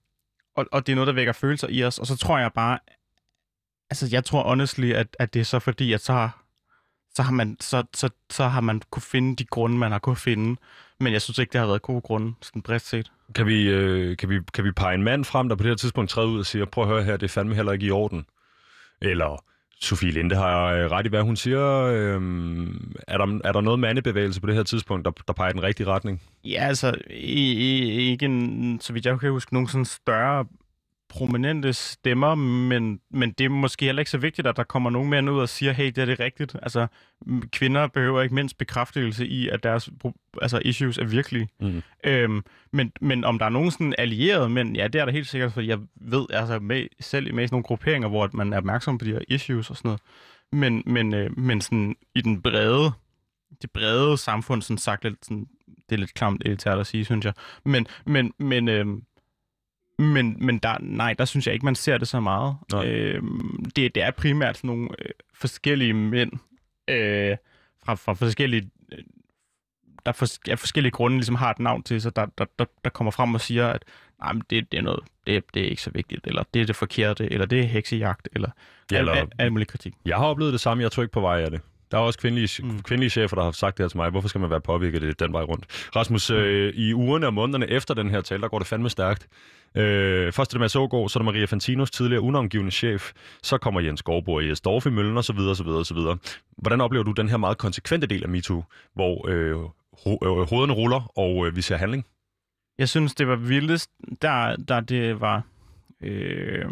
og, og det er noget, der vækker følelser i os. Og så tror jeg bare, altså jeg tror honestly, at, at det er så fordi, at så har, så har man, så, så, så har man kunne finde de grunde, man har kunne finde. Men jeg synes ikke, det har været gode grunde, sådan bredt set. Kan vi, øh, kan, vi, kan vi pege en mand frem, der på det her tidspunkt træder ud og siger, prøv at høre her, det er fandme heller ikke i orden? Eller Sofie Linde har øh, ret i, hvad hun siger. Øhm, er, der, er der noget mandebevægelse på det her tidspunkt, der, der peger i den rigtige retning? Ja, altså i, i, ikke en, så vidt jeg kan huske, nogen sådan større prominente stemmer, men, men det er måske heller ikke så vigtigt, at der kommer nogen mænd ud og siger, hey, det er det rigtigt. Altså, kvinder behøver ikke mindst bekræftelse i, at deres altså, issues er virkelige. Mm. Øhm, men, men om der er nogen sådan allierede mænd, ja, det er der helt sikkert, for jeg ved altså med, selv med sådan nogle grupperinger, hvor man er opmærksom på de her issues og sådan noget. Men, men, øh, men sådan i den brede, det brede samfund, sådan sagt lidt, sådan, det er lidt klamt elitært at sige, synes jeg. Men, men, men øh, men, men der, nej, der synes jeg ikke, man ser det så meget. Øh, det, det er primært sådan nogle øh, forskellige mænd øh, fra, fra forskellige øh, der for, ja, forskellige grunde ligesom har et navn til sig, der, der, der, der kommer frem og siger, at nej, men det, det, er noget, det, det er ikke så vigtigt, eller det er det forkerte, eller det er heksejagt, eller, ja, eller al, al, al mulig kritik. Jeg har oplevet det samme, jeg tror ikke på vej af det. Der er også kvindelige, mm. kvindelige chefer, der har sagt det her til mig. Hvorfor skal man være påvirket det den vej rundt? Rasmus, mm. øh, i ugerne og månederne efter den her tale, der går det fandme stærkt. Øh, først er det Mads Ågaard, så er det Maria Fantinos, tidligere unavngivende chef. Så kommer Jens Gårdbo og Jes Dorf i møllen, og så videre, så videre, så videre. Hvordan oplever du den her meget konsekvente del af MeToo, hvor øh, ho- øh, hovederne ruller, og øh, vi ser handling? Jeg synes, det var vildest, der, der det var øh,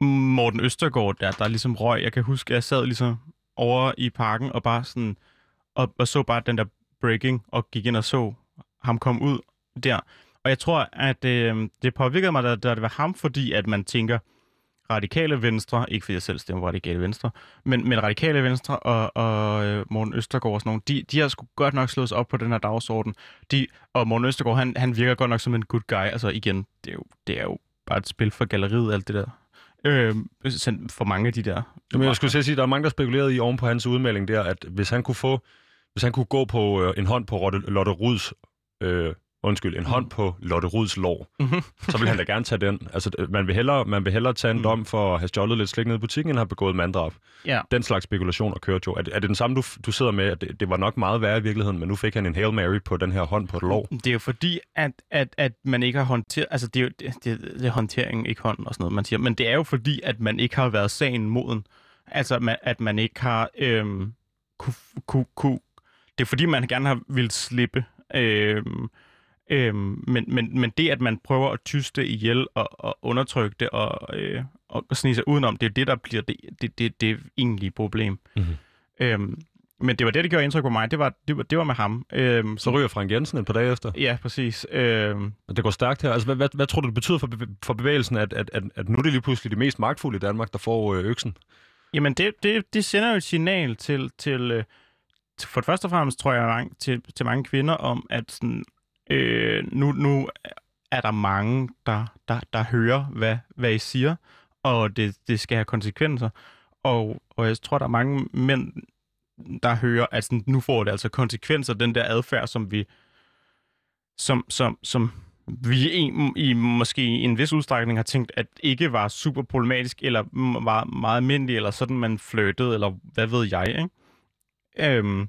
Morten Østergaard, der, der ligesom røg. Jeg kan huske, at jeg sad ligesom over i parken og bare sådan, og, og så bare den der breaking, og gik ind og så ham komme ud der. Og jeg tror, at øh, det påvirkede mig, da, da det var ham, fordi at man tænker, radikale venstre, ikke fordi jeg selv stemmer radikale venstre, men, men radikale venstre og, og øh, Morten Østergaard og sådan nogle, de, de har sgu godt nok slået sig op på den her dagsorden. De, og Morten Østergaard, han, han virker godt nok som en good guy. Altså igen, det er jo, det er jo bare et spil for galleriet, alt det der. Øh, for mange af de der. Jamen, jeg skulle sige, at der er mange, der spekulerede i oven på hans udmelding der, at hvis han kunne få, hvis han kunne gå på øh, en hånd på Lotte Ruds øh, undskyld, en mm. hånd på Lotte Ruds lår, mm-hmm. [LAUGHS] så vil han da gerne tage den. Altså, man vil hellere, man vil hellere tage en mm. dom for at have stjålet lidt slik ned i butikken, end have begået manddrab. Ja. Den slags spekulationer kører jo. Er det, er det den samme, du, du sidder med, at det, det var nok meget værre i virkeligheden, men nu fik han en Hail Mary på den her hånd på et lår? Det er jo fordi, at, at, at man ikke har håndteret... Altså, det er jo det, det, det er håndtering, ikke hånden og sådan noget, man siger. Men det er jo fordi, at man ikke har været sagen moden. Altså, man, at man ikke har... Øhm, kunne, kunne, kunne, det er fordi, man gerne har vil slippe... Øhm, Øhm, men, men, men det, at man prøver at tyste ihjel og, og undertrykke det og, øh, og snige sig udenom, det er det, der bliver det, det, det, det egentlige problem. Mm-hmm. Øhm, men det var det, der gjorde indtryk på mig. Det var, det var, det var med ham. Øhm, så ryger Frank Jensen et par dage efter? Ja, præcis. Øhm, det går stærkt her. Altså, hvad, hvad, hvad tror du, det betyder for, for bevægelsen, at, at, at, at nu er det lige pludselig det mest magtfulde i Danmark, der får øh, øksen? Jamen, det, det, det sender jo et signal til, til, øh, for det første og fremmest, tror jeg, til, til mange kvinder om, at sådan, øh, nu, nu er der mange, der, der, der hører, hvad, hvad I siger, og det, det skal have konsekvenser. Og, og jeg tror, der er mange mænd, der hører, at sådan, nu får det altså konsekvenser, den der adfærd, som vi som, som, som vi i, i måske i en vis udstrækning har tænkt, at ikke var super problematisk, eller var meget almindelig, eller sådan man flyttede, eller hvad ved jeg, ikke? Øhm,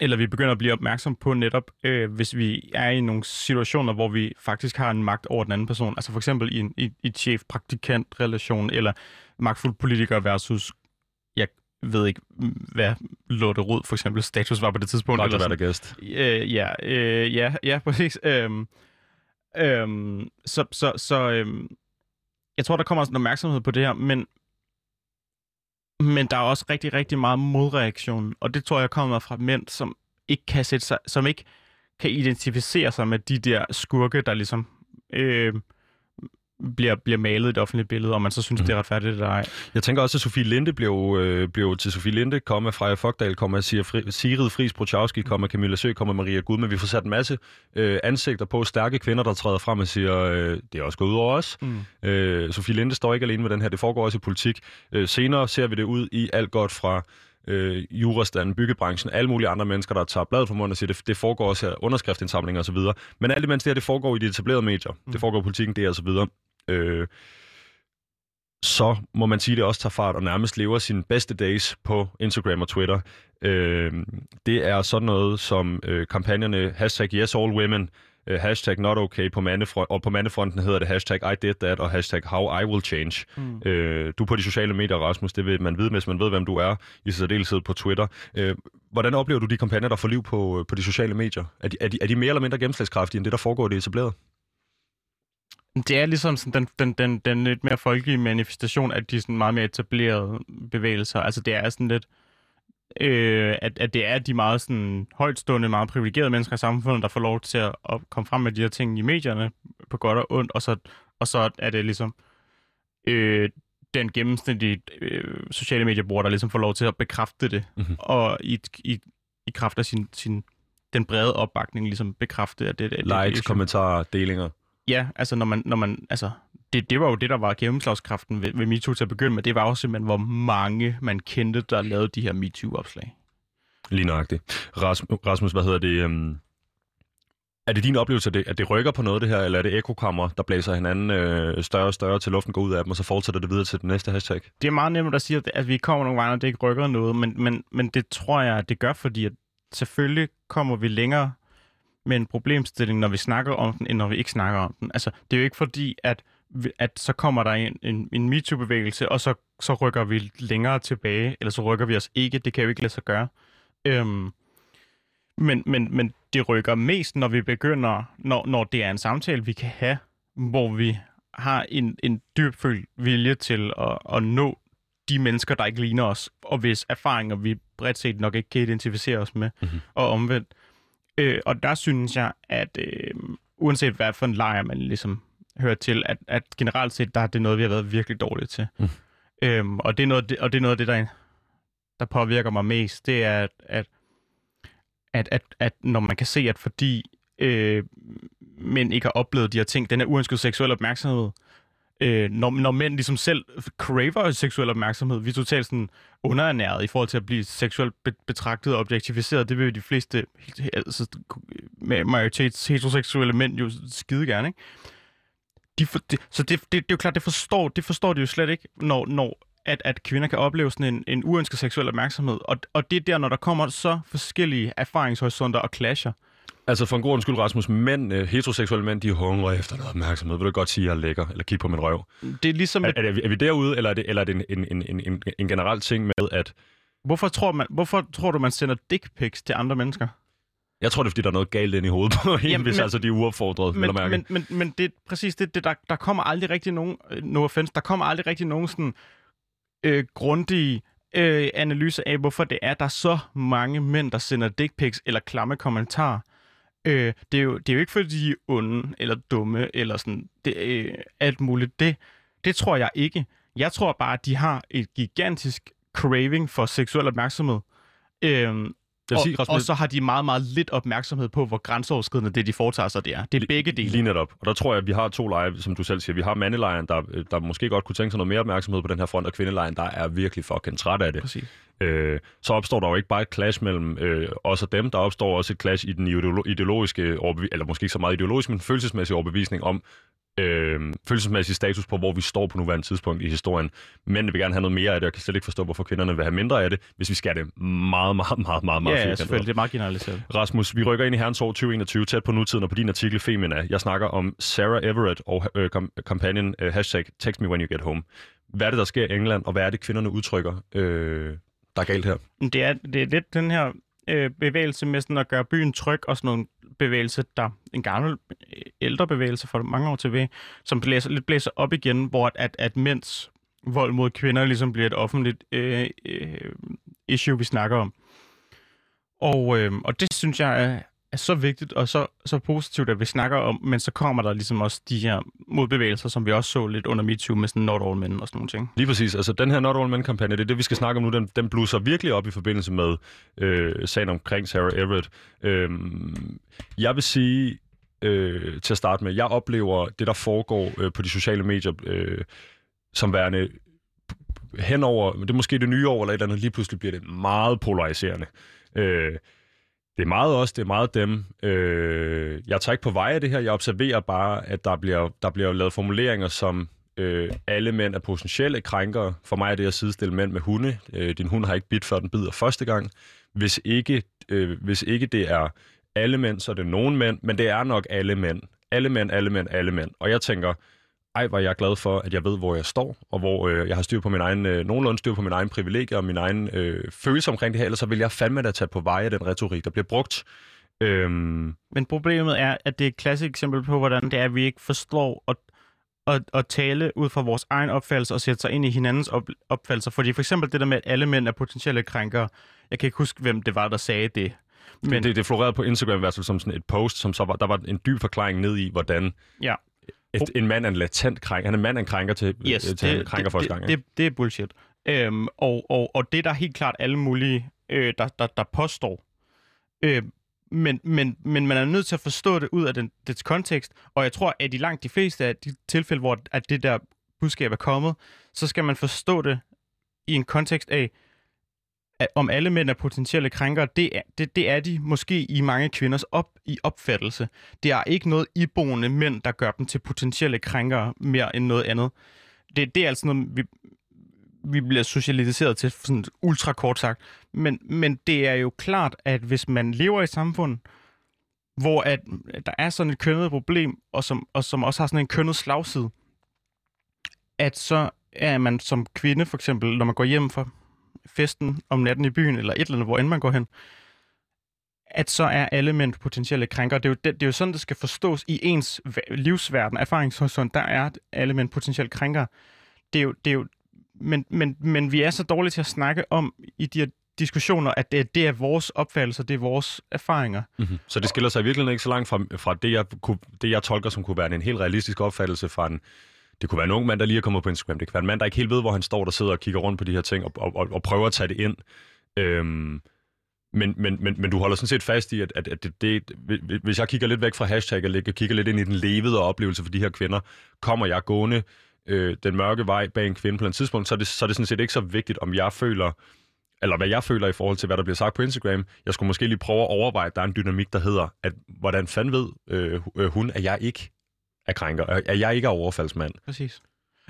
eller vi begynder at blive opmærksom på netop, øh, hvis vi er i nogle situationer, hvor vi faktisk har en magt over den anden person. Altså for eksempel i en i, i chef-praktikant-relation, eller magtfuld politiker versus, jeg ved ikke, hvad Lotte Rod for eksempel status var på det tidspunkt. Nok eller være gæst. Øh, ja, øh, ja, ja, [LAUGHS] præcis. Øhm, øhm, så så, så øhm, jeg tror, der kommer sådan en opmærksomhed på det her, men men der er også rigtig, rigtig meget modreaktion, og det tror jeg kommer fra mænd, som ikke kan sætte sig, som ikke kan identificere sig med de der skurke, der ligesom øh, bliver, bliver malet et offentligt billede, og man så synes, mm. det er retfærdigt eller ej. Jeg tænker også, at Sofie Linde blev, øh, blev til Sofie Linde, komme Freja Fogdal, komme Fri, Sigrid Friis Prochowski, komme Camilla Sø, komme Maria Gud, men vi får sat en masse øh, ansigter på stærke kvinder, der træder frem og siger, øh, det er også gået ud over os. Mm. Øh, Sofie Linde står ikke alene med den her, det foregår også i politik. Øh, senere ser vi det ud i alt godt fra øh, jurastanden, byggebranchen, alle mulige andre mennesker, der tager bladet fra munden og siger, det, det foregår også her, underskriftsindsamlinger osv. Men alt imens det her, det foregår i de etablerede medier. Mm. Det foregår i politikken, det og så videre øh, så må man sige, at det også tager fart og nærmest lever sine bedste days på Instagram og Twitter. Øh, det er sådan noget som øh, kampagnerne hashtag yes all women, øh, hashtag not okay på mandefront, og på mandefronten hedder det hashtag I did that og hashtag how I will change. Mm. Øh, du på de sociale medier, Rasmus, det vil man vide, hvis man ved, hvem du er, i særdeleshed på Twitter. Øh, hvordan oplever du de kampagner, der får liv på, på de sociale medier? Er de, er, de, er de mere eller mindre gennemslagskraftige end det, der foregår i det etablerede? Det er ligesom sådan den, den, den, den lidt mere folkelige manifestation af de sådan meget mere etablerede bevægelser. Altså det er sådan lidt, øh, at, at det er de meget sådan højtstående, meget privilegerede mennesker i samfundet, der får lov til at, at komme frem med de her ting i medierne på godt og ondt, og så, og så er det ligesom øh, den gennemsnitlige øh, sociale mediebruger, der ligesom får lov til at bekræfte det, mm-hmm. og i, i, i kraft af sin, sin, den brede opbakning ligesom bekræfte, at det, det Likes, det, kommentarer, delinger. Ja, altså når man, når man altså, det, det var jo det, der var gennemslagskraften ved, ved MeToo til at begynde med. Det var jo simpelthen, hvor mange man kendte, der lavede de her MeToo-opslag. Lige nøjagtigt. Rasmus, Rasmus hvad hedder det? Um, Er det din oplevelse, at det, at det rykker på noget, det her, eller er det ekokammer, der blæser hinanden øh, større og større, til luften går ud af dem, og så fortsætter det videre til den næste hashtag? Det er meget nemt at sige, at- vi kommer nogle vegne, og det ikke rykker noget, men, men, men det tror jeg, at det gør, fordi at selvfølgelig kommer vi længere med en problemstilling, når vi snakker om den, end når vi ikke snakker om den. Altså, det er jo ikke fordi, at, at så kommer der en, en, en MeToo-bevægelse, og så, så rykker vi længere tilbage, eller så rykker vi os ikke. Det kan jo ikke lade sig gøre. Øhm, men, men, men det rykker mest, når vi begynder, når, når det er en samtale, vi kan have, hvor vi har en, en dybfølt vilje til at, at nå de mennesker, der ikke ligner os, og hvis erfaringer vi bredt set nok ikke kan identificere os med, Mhm. mm-hmm. og omvendt. Øh, og der synes jeg, at øh, uanset hvad for en lejr man ligesom hører til, at, at generelt set, der er det noget, vi har været virkelig dårlige til. Mm. Øhm, og, det er noget, og det er noget af det, der, der påvirker mig mest, det er, at, at, at, at, at når man kan se, at fordi øh, mænd ikke har oplevet de her ting, den her uønskede seksuel opmærksomhed, øh, når, når mænd ligesom selv craver seksuel opmærksomhed, vi er totalt sådan underernæret i forhold til at blive seksuelt be- betragtet og objektificeret, det vil de fleste altså, med majoritets heteroseksuelle mænd jo skide gerne, ikke? De for, de, så det, det, det er jo klart, det forstår, det forstår de jo slet ikke, når, når at, at kvinder kan opleve sådan en, en uønsket seksuel opmærksomhed. Og, og det er der, når der kommer så forskellige erfaringshorisonter og clasher. Altså for en god undskyld, Rasmus, mænd, øh, heteroseksuelle mænd, de hungrer efter noget opmærksomhed. Vil du godt sige, at jeg er lækker, eller kigge på min røv? Det er ligesom... Er, er, er vi derude, eller er det, eller er det en, en, en, en, en generel ting med, at hvorfor, tror man, hvorfor tror du, man sender dick pics til andre mennesker? jeg tror, det er, fordi der er noget galt inde i hovedet på en, Jamen, hvis men- altså de er uopfordret, men, men, men, men det er præcis det, det der, der kommer aldrig rigtig nogen, øh, no offense, der kommer aldrig rigtig nogen sådan øh, grundige øh, analyse af, hvorfor det er, der er så mange mænd, der sender dick pics eller klamme kommentarer. Øh, det, er jo, det er jo ikke, fordi de er onde eller dumme eller sådan det, øh, alt muligt. Det, det tror jeg ikke. Jeg tror bare, at de har et gigantisk craving for seksuel opmærksomhed. Øh, jeg og, Rasmus, og så har de meget, meget lidt opmærksomhed på, hvor grænseoverskridende det, de foretager sig, det er. Det er begge dele. Lige netop. Og der tror jeg, at vi har to lejre, som du selv siger. Vi har mandelejren, der, der måske godt kunne tænke sig noget mere opmærksomhed på den her front, og kvindelejren, der er virkelig fucking træt af det. Præcis. Øh, så opstår der jo ikke bare et clash mellem øh, os og dem, der opstår også et clash i den ideolo- ideologiske, overbevi- eller måske ikke så meget ideologisk, men følelsesmæssige overbevisning om øh, følelsesmæssig status på, hvor vi står på nuværende tidspunkt i historien. Mændene vil gerne have noget mere af det, og kan slet ikke forstå, hvorfor kvinderne vil have mindre af det, hvis vi skal det meget, meget, meget, meget, meget Ja, ja, selvfølgelig. Det er meget generaliseret. Rasmus, vi rykker ind i herrens år 2021, tæt på nutiden, og på din artikel Femina. Jeg snakker om Sarah Everett og øh, kampagnen øh, hashtag Text Me When You Get Home. Hvad er det, der sker i England, og hvad er det, kvinderne udtrykker, øh, der er galt her? Det er, det er lidt den her øh, bevægelse med sådan at gøre byen tryg, og sådan nogle bevægelse, der en gammel øh, ældre bevægelse for mange år tilbage, som blæser, lidt blæser op igen, hvor at, at, at mænds vold mod kvinder ligesom bliver et offentligt øh, øh, issue, vi snakker om. Og, øh, og det synes jeg er, så vigtigt og så, så positivt, at vi snakker om, men så kommer der ligesom også de her modbevægelser, som vi også så lidt under MeToo med sådan Not All Men og sådan nogle ting. Lige præcis. Altså, den her Not All Men-kampagne, det er det, vi skal snakke om nu. Den, den blusser virkelig op i forbindelse med øh, sagen omkring Sarah Everett. Øh, jeg vil sige, øh, til at starte med, jeg oplever det, der foregår øh, på de sociale medier, øh, som værende henover, det er måske det nye år eller et eller andet, lige pludselig bliver det meget polariserende. Øh, det er meget os, det er meget dem. Øh, jeg tager ikke på vej af det her, jeg observerer bare, at der bliver, der bliver lavet formuleringer som øh, alle mænd er potentielle krænkere. For mig er det at sidestille mænd med hunde. Øh, din hund har ikke bidt, før den bider første gang. Hvis ikke, øh, hvis ikke det er alle mænd, så er det nogen mænd, men det er nok alle mænd. Alle mænd, alle mænd, alle mænd. Og jeg tænker, ej, er jeg glad for, at jeg ved, hvor jeg står, og hvor øh, jeg har styr på min egen, øh, nogenlunde styr på min egen privilegier og min egen øh, følelse omkring det her, ellers så vil jeg fandme da tage på veje af den retorik, der bliver brugt. Øhm, Men problemet er, at det er et klassisk eksempel på, hvordan det er, at vi ikke forstår at, at, at tale ud fra vores egen opfattelse og sætte sig ind i hinandens op, opfattelser. Fordi for eksempel det der med, at alle mænd er potentielle krænkere. Jeg kan ikke huske, hvem det var, der sagde det. Men Men... Det, det florerede på Instagram i hvert fald som sådan et post, som så var, der var en dyb forklaring ned i, hvordan Ja. Et, en mand er en latent krænker. Han er en mand, han krænker til, yes, øh, til han krænker det, første det, gang. ikke? det, det er bullshit. Øhm, og, og, og det er der helt klart alle mulige, øh, der, der, der påstår. Øh, men, men, men man er nødt til at forstå det ud af den, dets kontekst, og jeg tror, at i langt de fleste af de tilfælde, hvor at det der budskab er kommet, så skal man forstå det i en kontekst af, om alle mænd er potentielle krænkere, det er, det, det er de måske i mange kvinders op, i opfattelse. Det er ikke noget iboende mænd, der gør dem til potentielle krænkere mere end noget andet. Det, det er altså noget, vi, vi bliver socialiseret til, sådan ultra kort sagt. Men, men det er jo klart, at hvis man lever i et samfund, hvor at, at der er sådan et kønnet problem, og som, og som også har sådan en kønnet slagside, at så er man som kvinde, for eksempel, når man går hjem fra festen om natten i byen, eller et eller andet, hvor end man går hen, at så er alle mænd potentielle krænker. Det er, jo, det, det er jo sådan, det skal forstås i ens livsverden, erfaringshorisont, der er alle mænd potentielle krænker. Det er jo, det er jo, men, men, men vi er så dårlige til at snakke om i de her diskussioner, at det, det er vores opfattelse, det er vores erfaringer. Mm-hmm. Så det skiller sig virkelig ikke så langt fra, fra det, jeg kunne, det, jeg tolker, som kunne være en helt realistisk opfattelse fra en, det kunne være en ung mand, der lige er kommet på Instagram. Det kan være en mand, der ikke helt ved, hvor han står, der sidder og kigger rundt på de her ting og, og, og, og prøver at tage det ind. Øhm, men, men, men, men du holder sådan set fast i, at, at, at det, det, hvis jeg kigger lidt væk fra hashtag og kigger lidt ind i den levede oplevelse for de her kvinder, kommer jeg gående øh, den mørke vej bag en kvinde på et tidspunkt, så er, det, så er det sådan set ikke så vigtigt, om jeg føler, eller hvad jeg føler i forhold til, hvad der bliver sagt på Instagram. Jeg skulle måske lige prøve at overveje, at der er en dynamik, der hedder, at hvordan fanden ved øh, øh hun, at jeg ikke er krænker, at jeg ikke er overfaldsmand. Præcis.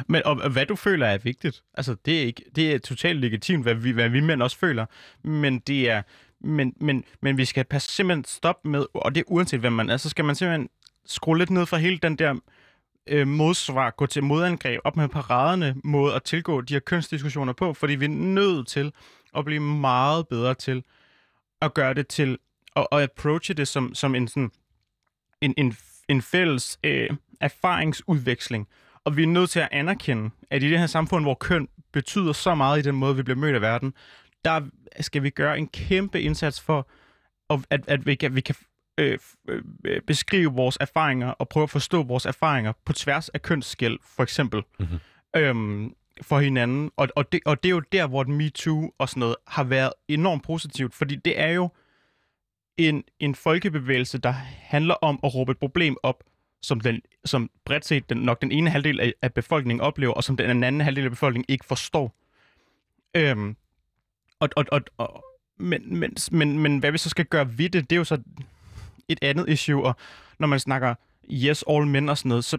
Men og, hvad du føler er vigtigt. Altså, det er, ikke, det er totalt legitimt, hvad vi, hvad vi mænd også føler. Men det er, men, men, men vi skal passe, simpelthen stoppe med, og det er uanset hvem man er, så skal man simpelthen skrue lidt ned fra hele den der øh, modsvar, gå til modangreb, op med paraderne måde at tilgå de her kønsdiskussioner på, fordi vi er nødt til at blive meget bedre til at gøre det til, og, og approache det som, som en, sådan, en, en, en fælles øh, erfaringsudveksling. Og vi er nødt til at anerkende, at i det her samfund, hvor køn betyder så meget i den måde, vi bliver mødt af verden, der skal vi gøre en kæmpe indsats for, at, at vi kan, vi kan øh, øh, beskrive vores erfaringer og prøve at forstå vores erfaringer på tværs af kønsskæld, for eksempel, mm-hmm. øhm, for hinanden. Og, og, det, og det er jo der, hvor MeToo og sådan noget har været enormt positivt, fordi det er jo en, en folkebevægelse, der handler om at råbe et problem op, som, den, som bredt set den, nok den ene halvdel af, af befolkningen oplever, og som den anden halvdel af befolkningen ikke forstår. Øhm, og, og, og, og, men, men, men, men hvad vi så skal gøre ved det, det er jo så et andet issue, og når man snakker yes, all men og sådan noget, så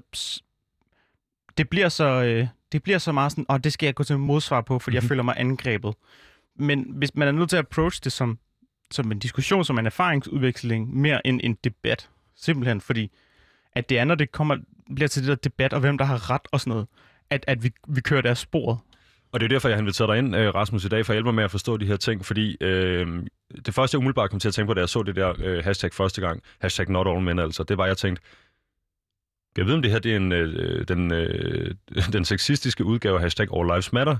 det bliver så, øh, det bliver så meget sådan, og det skal jeg gå til modsvar på, fordi jeg mhm. føler mig angrebet. Men hvis man er nødt til at approach det som, som en diskussion, som en erfaringsudveksling, mere end en debat, simpelthen fordi, at det andet, det kommer, bliver til det der debat, og hvem der har ret og sådan noget, at, at vi, vi kører deres sporet. Og det er derfor, jeg har inviteret dig ind, øh, Rasmus, i dag, for at hjælpe mig med at forstå de her ting, fordi øh, det første, jeg umiddelbart kom til at tænke på, da jeg så det der øh, hashtag første gang, hashtag not all men, altså, det var, jeg tænkte, jeg ved, om det her det er en, øh, øh den, øh, [LAUGHS] den sexistiske udgave af hashtag All Lives Matter,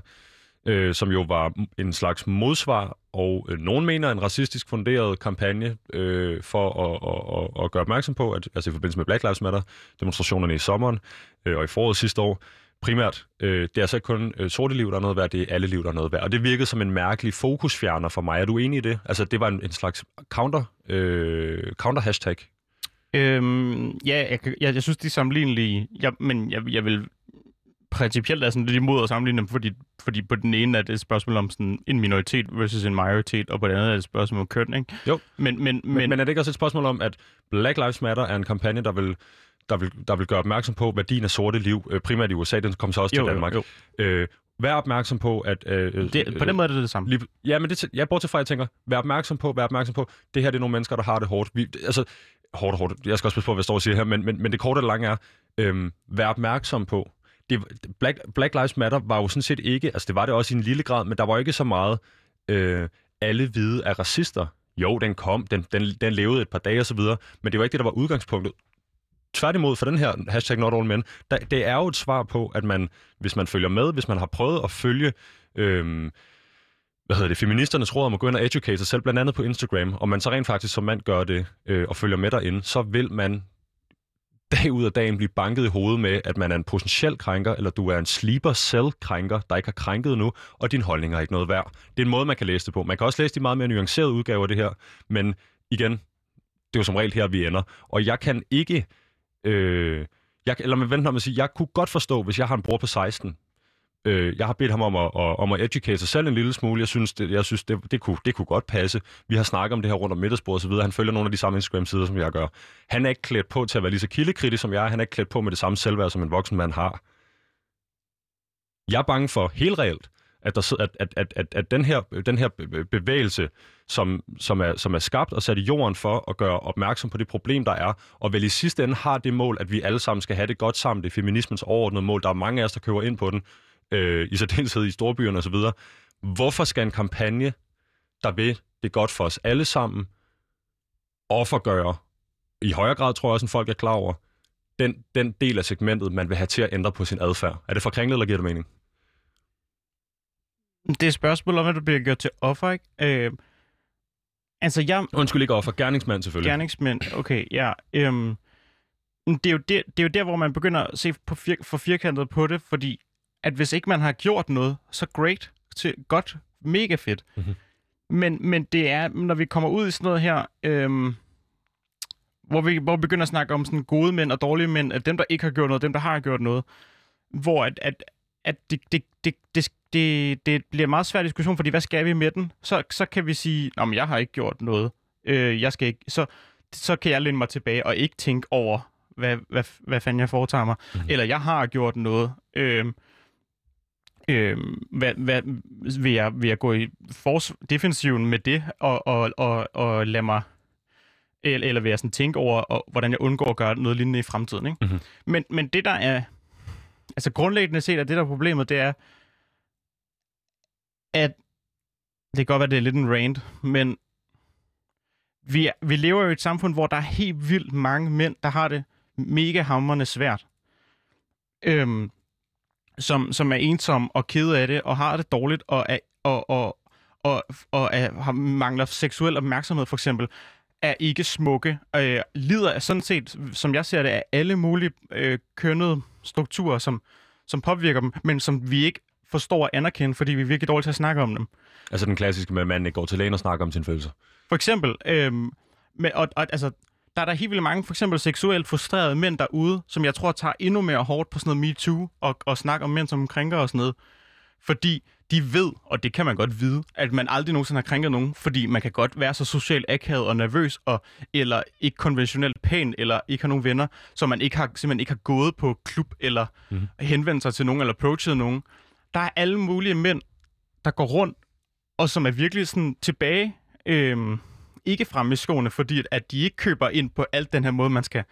øh, som jo var en slags modsvar, og øh, nogen mener en racistisk funderet kampagne øh, for at, at, at, at gøre opmærksom på, at altså i forbindelse med Black Lives Matter, demonstrationerne i sommeren øh, og i foråret sidste år, primært, øh, det er altså ikke kun øh, sorte liv, der er noget værd, det er alle liv, der er noget værd. Og det virkede som en mærkelig fokusfjerner for mig. Er du enig i det? Altså, det var en, en slags counter, øh, counter-hashtag. Øhm, ja, jeg, jeg, jeg synes, de er sammenlignelige, jeg, men jeg, jeg vil principielt er sådan lidt imod at sammenligne dem, fordi, fordi på den ene er det et spørgsmål om sådan en minoritet versus en majoritet, og på den anden er det et spørgsmål om køn, ikke? Jo, men, men, men, men, men er det ikke også et spørgsmål om, at Black Lives Matter er en kampagne, der vil der vil, der vil gøre opmærksom på værdien af sorte liv, øh, primært i USA, den kommer så også jo, til Danmark. Jo, jo. Øh, vær opmærksom på, at... Øh, det, på den måde er det det samme. Lige, ja, men det, jeg bor til fra, jeg tænker, vær opmærksom på, vær opmærksom på, det her det er nogle mennesker, der har det hårdt. Vi, altså, hårdt og hårdt, jeg skal også passe på, hvad jeg står og siger her, men, men, men det korte og lange er, øh, vær opmærksom på, det, Black, Black Lives Matter var jo sådan set ikke, altså det var det også i en lille grad, men der var ikke så meget, øh, alle hvide er racister. Jo, den kom, den, den, den levede et par dage og så videre, men det var ikke det, der var udgangspunktet tværtimod for den her hashtag not all men, der, det er jo et svar på, at man, hvis man følger med, hvis man har prøvet at følge Øh, hvad hedder det, feministernes råd om at gå ind og educate sig selv, blandt andet på Instagram, og man så rent faktisk som mand gør det øh, og følger med derinde, så vil man dag ud af dagen blive banket i hovedet med, at man er en potentiel krænker, eller du er en sleeper cell krænker, der ikke har krænket nu, og din holdning er ikke noget værd. Det er en måde, man kan læse det på. Man kan også læse de meget mere nuancerede udgaver af det her, men igen, det er jo som regel her, vi ender. Og jeg kan ikke Øh, jeg, eller man vent om at sige, jeg kunne godt forstå, hvis jeg har en bror på 16, Øh, jeg har bedt ham om at, at, om at educate sig selv en lille smule. Jeg synes, det, jeg synes det, det, kunne, det kunne godt passe. Vi har snakket om det her rundt om middagsbordet osv. Han følger nogle af de samme Instagram-sider, som jeg gør. Han er ikke klædt på til at være lige så kildekritisk som jeg er. Han er ikke klædt på med det samme selvværd, som en voksen mand har. Jeg er bange for helt reelt, at, der, at, at, at, at, at den, her, den her bevægelse, som, som, er, som er skabt og sat i jorden for at gøre opmærksom på det problem, der er, og vel i sidste ende har det mål, at vi alle sammen skal have det godt sammen. Det er feminismens overordnede mål. Der er mange af os, der køber ind på den, øh, i særdeleshed i storbyerne osv. Hvorfor skal en kampagne, der vil det godt for os alle sammen, offergøre, i højere grad tror jeg også, end folk er klar over, den, den del af segmentet, man vil have til at ændre på sin adfærd. Er det for kringlet, eller giver det mening? Det er et spørgsmål om, at du bliver gjort til offer, ikke? Øh, altså, jeg... Undskyld ikke offer, gerningsmand selvfølgelig. Gerningsmænd, okay, ja. Øhm, det, er jo der, det er jo der, hvor man begynder at se på fir, for firkantet på det, fordi at hvis ikke man har gjort noget, så great, til, godt, mega fedt. Mhm. Men, men det er, når vi kommer ud i sådan noget her, øhm, hvor, vi, hvor vi begynder at snakke om sådan gode mænd og dårlige mænd, at dem, der ikke har gjort noget, dem, der har gjort noget, hvor at, at, at det, det, det, det, det, det bliver en meget svær diskussion, fordi hvad skal vi med den? Så, så kan vi sige, at jeg har ikke gjort noget. Øh, jeg skal ikke, så, så kan jeg læne mig tilbage og ikke tænke over, hvad, hvad, hvad fanden jeg foretager mig. Mhm. Mm-hmm. Eller jeg har gjort noget. Øh, øh, hvad, hvad, vil, jeg, vil jeg gå i fors- defensiven med det, og, og, og, og lade mig eller, eller vil jeg sådan tænke over, og, hvordan jeg undgår at gøre noget lignende i fremtiden. Ikke? Mhm. Mm-hmm. Men, men det, der er... Altså grundlæggende set, at det, der er problemet, det er, at det kan godt være, det er lidt en rant, men vi, er, vi lever jo i et samfund, hvor der er helt vildt mange mænd, der har det mega hamrende svært. Øhm, som, som er ensom og ked af det, og har det dårligt, og, er, og, og, og, og er, har, mangler seksuel opmærksomhed, for eksempel, er ikke smukke, øh, lider af sådan set, som jeg ser det, af alle mulige øh, kønnede strukturer, som, som påvirker dem, men som vi ikke forstår at anerkende, fordi vi er virkelig dårlige til at snakke om dem. Altså den klassiske med, at manden ikke går til lægen og snakker om sine følelser. For eksempel, øhm, med, og, og, altså, der er der helt vildt mange, for eksempel seksuelt frustrerede mænd derude, som jeg tror tager endnu mere hårdt på sådan noget MeToo og, og snakker om mænd som krænker og sådan noget. Fordi de ved, og det kan man godt vide, at man aldrig nogensinde har krænket nogen, fordi man kan godt være så socialt akavet og nervøs, og, eller ikke konventionelt pæn, eller ikke har nogen venner, så man ikke har, simpelthen ikke har gået på klub, eller Mhm. mm. henvendt sig til nogen, eller approachet nogen. Der er alle mulige mænd, der går rundt, og som er virkelig sådan tilbage, øhm, ikke fremme i skoene, fordi at, de ikke køber ind på alt den her måde, man skal,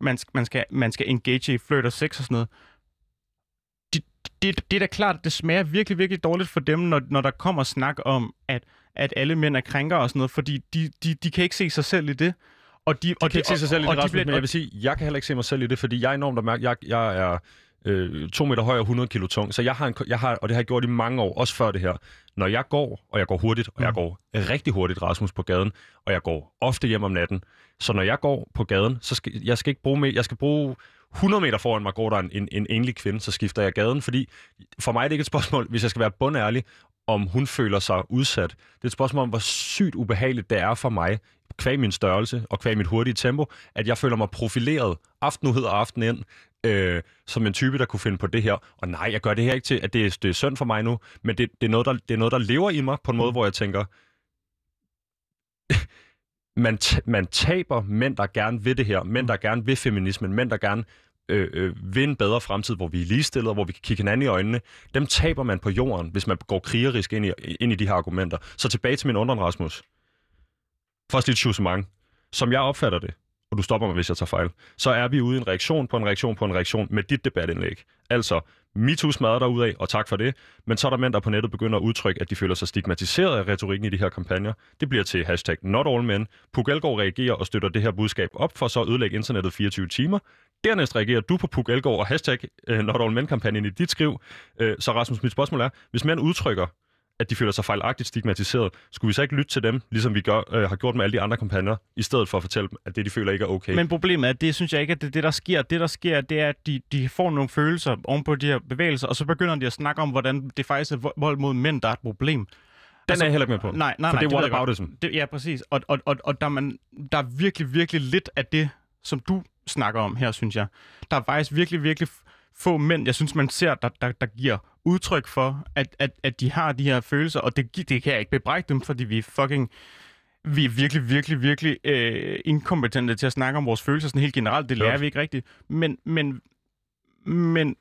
man, man, skal, man skal engage i flirt og sex og sådan noget. Det, det, det er da klart, at det smager virkelig, virkelig dårligt for dem, når, når der kommer snak om, at, at alle mænd er krænker og sådan noget, fordi de, de, de kan ikke se sig selv i det. Og de, Og kan ikke se sig selv i det, og de Rasmus, bliver- men jeg vil sige, jeg kan heller ikke se mig selv i det, fordi jeg er enormt opmærk. Jeg, jeg er øh, to meter høj og 100 kilo tung, så jeg har, en, jeg har, og det har jeg gjort i mange år, også før det her. Når jeg går, og jeg går hurtigt, og jeg Mm. går rigtig hurtigt, Rasmus, på gaden, og jeg går ofte hjem om natten, så når jeg går på gaden, så skal jeg skal ikke bruge mere, jeg skal bruge 100 meter foran mig går der en, en, en enlig kvinde, så skifter jeg gaden, fordi for mig er det ikke et spørgsmål, hvis jeg skal være bundærlig, om hun føler sig udsat. Det er et spørgsmål om, hvor sygt ubehageligt det er for mig, kvæg min størrelse og kvæg mit hurtige tempo, at jeg føler mig profileret aften ud og aften ind, øh, som en type, der kunne finde på det her. Og nej, jeg gør det her ikke til, at det er, det er synd for mig nu, men det, det, er noget, der, det er noget, der lever i mig på en måde, hvor jeg tænker, [LAUGHS] man, man taber mænd, der gerne vil det her, mænd, der gerne vil feminismen, mænd, der gerne øh, øh, vil en bedre fremtid, hvor vi er ligestillede, hvor vi kan kigge hinanden i øjnene, dem taber man på jorden, hvis man går krigerisk ind i, ind i de her argumenter. Så tilbage til min undren, Rasmus. Først dit jugement. Som jeg opfatter det, og du stopper mig, hvis jeg tager fejl, så er vi ude i en reaktion på en reaktion på en reaktion med dit debatindlæg. Altså, MeToo smadrer dig ud af, og tak for det, men så er der mænd, der på nettet begynder at udtrykke, at de føler sig stigmatiseret af retorikken i de her kampagner. Det bliver til hashtag not all men. Puk Elgård reagerer og støtter det her budskab op for så at ødelægge internettet 24 timer. Dernæst reagerer du på Puk Elgård og hashtag uh, not all men kampagnen i dit skriv. Uh, så Rasmus, mit spørgsmål er, hvis mænd udtrykker, at de føler sig fejlagtigt stigmatiseret, skulle vi så ikke lytte til dem, ligesom vi gør, øh, har gjort med alle de andre kampagner, i stedet for at fortælle dem, at det, de føler, ikke er okay? Men problemet er, at det synes jeg ikke, at det er det, der sker. Det, der sker, det er, at de, de får nogle følelser ovenpå de her bevægelser, og så begynder de at snakke om, hvordan det faktisk er vo- vold mod mænd, der er et problem. Den altså, er jeg heller ikke med på. Nej, nej, for nej. det er whataboutism. Det, ja, præcis. Og, og, og, og der, er man, der er virkelig, virkelig lidt af det, som du snakker om her, synes jeg. Der er faktisk virkelig, virkelig få mænd, jeg synes, man ser, der, der, der giver udtryk for, at, at, at de har de her følelser, og det, det kan jeg ikke bebrejde dem, fordi vi er fucking vi er virkelig, virkelig, virkelig øh, inkompetente til at snakke om vores følelser sådan helt generelt. Det lærer vi ikke rigtigt. Men, men, men,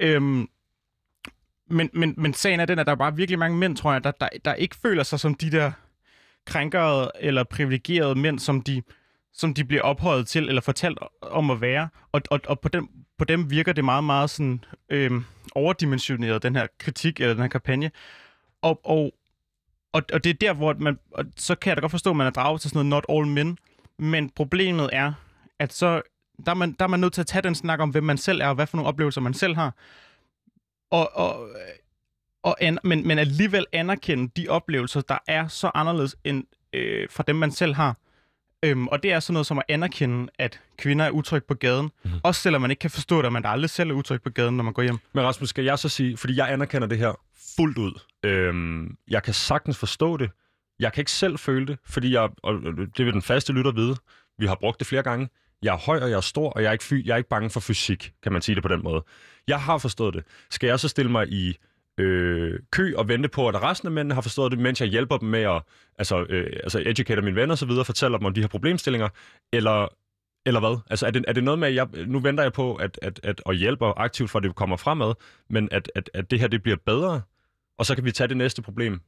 øhm, men, men, men sagen er den, at der er bare virkelig mange mænd, tror jeg, der, der, der ikke føler sig som de der krænkere eller privilegerede mænd, som de, som de bliver ophøjet til eller fortalt om at være. Og, og, og på, dem, på dem virker det meget, meget sådan, øhm, overdimensioneret, den her kritik eller den her kampagne. Og, og, og, og det er der, hvor man, og så kan jeg da godt forstå, at man er draget til sådan noget not all men, men problemet er, at så der er, man, der er man nødt til at tage den snak om, hvem man selv er, og hvad for nogle oplevelser man selv har. Og, og, og an, men, men alligevel anerkende de oplevelser, der er så anderledes end øh, fra dem, man selv har. Øhm, og det er sådan noget som at anerkende, at kvinder er utrygt på gaden. Mm-hmm. Også selvom man ikke kan forstå det, og man aldrig selv er utrygt på gaden, når man går hjem. Men Rasmus, skal jeg så sige, fordi jeg anerkender det her fuldt ud. Øhm, jeg kan sagtens forstå det. Jeg kan ikke selv føle det, fordi jeg, og det vil den faste lytter vide, vi har brugt det flere gange. Jeg er høj, og jeg er stor, og jeg er, ikke fy, jeg er ikke bange for fysik, kan man sige det på den måde. Jeg har forstået det. Skal jeg så stille mig i øh, kø og vente på, at resten af mændene har forstået det, mens jeg hjælper dem med at altså, øh, altså educate mine venner og så videre, fortæller dem om de her problemstillinger, eller, eller hvad? Altså er det, er det noget med, at jeg, nu venter jeg på at, at, at, at hjælpe aktivt for, at det kommer fremad, men at, at, at det her det bliver bedre, og så kan vi tage det næste problem.